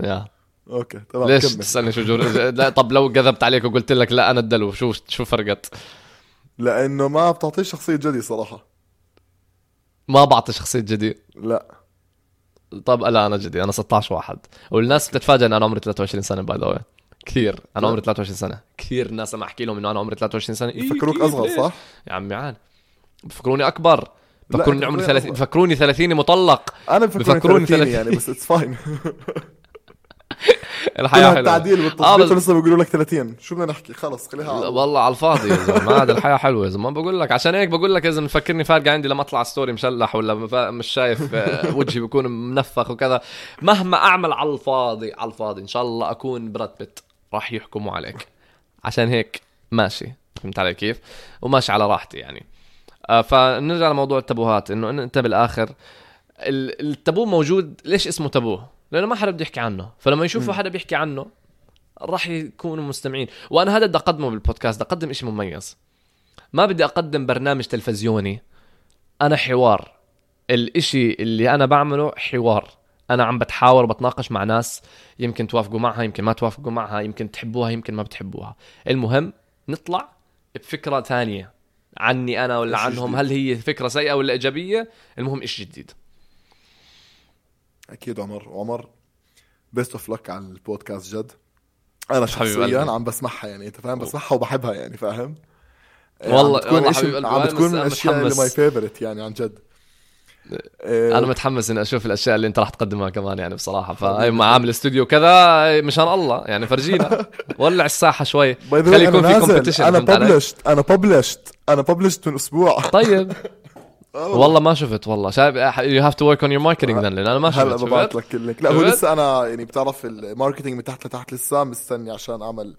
يا. okay تمام ليش؟ كمل. تسألني شو جور لا طب لو كذبت عليك وقلت لك لا أنا الدلو شو شو فرقت؟ لأنه ما بتعطيش شخصية جدي صراحة. ما بعطي شخصية جدي لا. طب لا أنا جدي أنا 16 واحد. والناس بتتفاجئ إن أنا عمري 23 سنة باي ذا كثير. أنا عمري 23 سنة. كثير ناس لما احكي لهم إنه أنا عمري 23 سنة. إيه بفكروك أصغر؟ صح؟ يا عمي عاد بفكروني أكبر. بفكروني عمري بتقولي 30 أصغر. بفكروني 30 مطلق. أنا بفكروني بفكروني 30 30. يعني بس اتس فاين الحياة حلوة. التعديل آه، والتظبيط بس- ولسه بيقولوا لك 30 شو بدنا نحكي؟ خلص خليها على والله على الفاضي يا زلمة. ما عاد الحياة حلوة يا زلمة. ما بقول لك عشان هيك بقول لك إذا مفكرني فارقة عندي لما أطلع ستوري مشلح ولا مش شايف آه، وجهي بيكون منفخ وكذا. مهما أعمل على الفاضي على الفاضي إن شاء الله أكون براد بيت راح يحكموا عليك. عشان هيك ماشي. فهمت علي كيف؟ وماشي على راحتي يعني. آه، فنرجع لموضوع التابوهات. إنه أنت بالآخر ال- التابو موجود. ليش اسمه تابوه لأنه ما حدا بده يحكي عنه. فلما يشوفوا حدا بيحكي عنه راح يكونوا مستمعين. وأنا هذا بدي أقدمه بالبودكاست بدي أقدم شيء مميز. ما بدي أقدم برنامج تلفزيوني. أنا حوار. الإشي اللي أنا بعمله حوار. أنا عم بتحاور وبتناقش مع ناس يمكن توافقوا معها يمكن ما توافقوا معها يمكن تحبوها يمكن ما بتحبوها. المهم نطلع بفكرة تانية عني أنا ولا عنهم جديد. هل هي فكرة سيئة ولا إيجابية؟ المهم اشي جديد؟ أكيد عمر. وعمر best of luck على البودكاست جد. أنا شخصيا. عم بسمعها يعني أنت فاهم؟ بسمعها وبحبها يعني فاهم؟ والله- عم بتكون عم بتكون من الأشياء اللي. my favorite يعني عن جد. إيه، أنا متحمس إني أشوف الأشياء اللي أنت راح تقدمها كمان يعني بصراحة. فهي عامل استوديو كذا مشان الله. يعني فرجينا. ولع الساحة شوي. خلي يكون في competition أنا؟ ببلشت أنا ببلشت أنا ببلشت من أسبوع. طيب. والله ما شفت والله. شايف you have to work on your marketing then لأن أنا ما هلا شفت ببعت شفت؟ لك ال link. لا هو؟ لسه أنا يعني بتعرف ال marketing من تحت لتحت لسه مستني عشان أعمل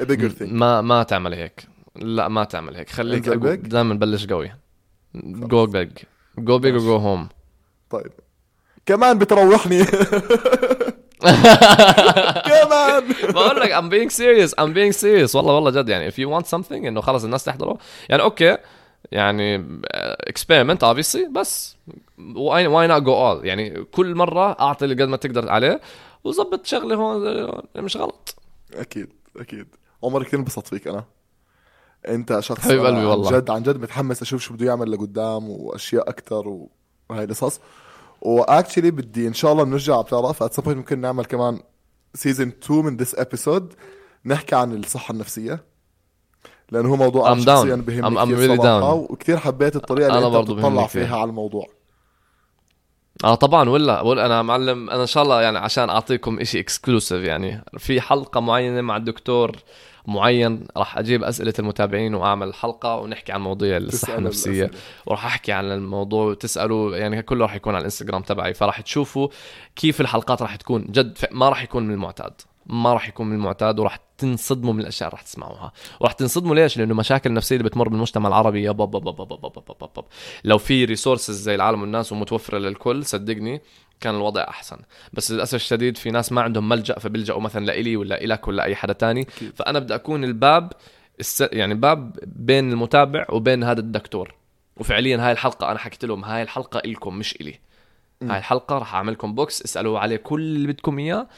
bigger thing. ما ما تعمل هيك. لا ما تعمل هيك. خليك؟ دائما بلش قوي. go big go big or go home طيب. كمان بتروحني. كمان. بقول لك I'm being serious I'm being serious. والله والله جد يعني if you want something إنه خلص الناس تحضره. يعني أوكي يعني experiment obviously بس why not go all? يعني كل مرة أعطي اللي قد ما تقدر عليه وظبط شغله هون مش غلط. أكيد أكيد. عمر كثير انبسطت فيك أنا؟ أنت شخص حبيب قلبي عن والله. جد عن جد متحمس أشوف شو بده يعمل لقدام وأشياء أكثر. وهي القصص. و actually بدي إن شاء الله بنرجع بتعرف it ممكن نعمل كمان season 2 من this episode نحكي عن الصحة النفسية. لأنه هو موضوع أنا I'm down. شخصيا بهمني I'm- I'm كثير really صراحة down. وكثير حبيت الطريقة اللي أنت بتطلع. فيها على الموضوع آه طبعا ولا بقول أنا معلم أنا إن شاء الله يعني عشان أعطيكم إشي اكسكلوسيف يعني في حلقة معينة مع الدكتور معين راح أجيب أسئلة المتابعين وأعمل حلقة ونحكي عن مواضيع الصحة النفسية. وراح أحكي عن الموضوع وتسألوا يعني كله راح يكون على الإنستغرام تبعي فراح تشوفوا كيف الحلقات راح تكون جد ما راح يكون من المعتاد ما راح يكون من المعتاد وراح تنصدموا من الأشياء اللي راح تسمعوها. وراح تنصدموا ليش؟ لأنه مشاكل النفسيه اللي بتمر بالمجتمع العربي يا بابا بابا بابا بابا بابا لو في resources زي العالم والناس ومتوفرة للكل صدقني كان الوضع أحسن. بس للأسف الشديد في ناس ما عندهم ملجأ فبيلجأوا مثلا لإلي ولا إلك ولا أي حدا تاني. فأنا بدي أكون الباب الس... يعني باب بين المتابع وبين هذا الدكتور. وفعليا هاي الحلقة أنا حكيت لهم هاي الحلقة إلكم مش إلي. هاي الحلقة راح أعملكم box اسألوا عليه كل اللي بدكم إياه.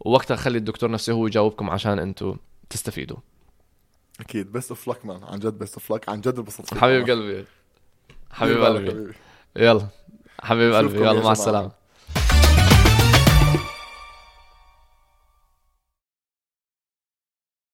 ووقتها خلي الدكتور نفسه هو يجاوبكم عشان أنتم تستفيدوا. أكيد. best of luck man عن جد best of luck عن جد انبسطت حبيب. قلبي. حبيب قلبي. يلا. حبيب قلبي. يلا مع. السلامة.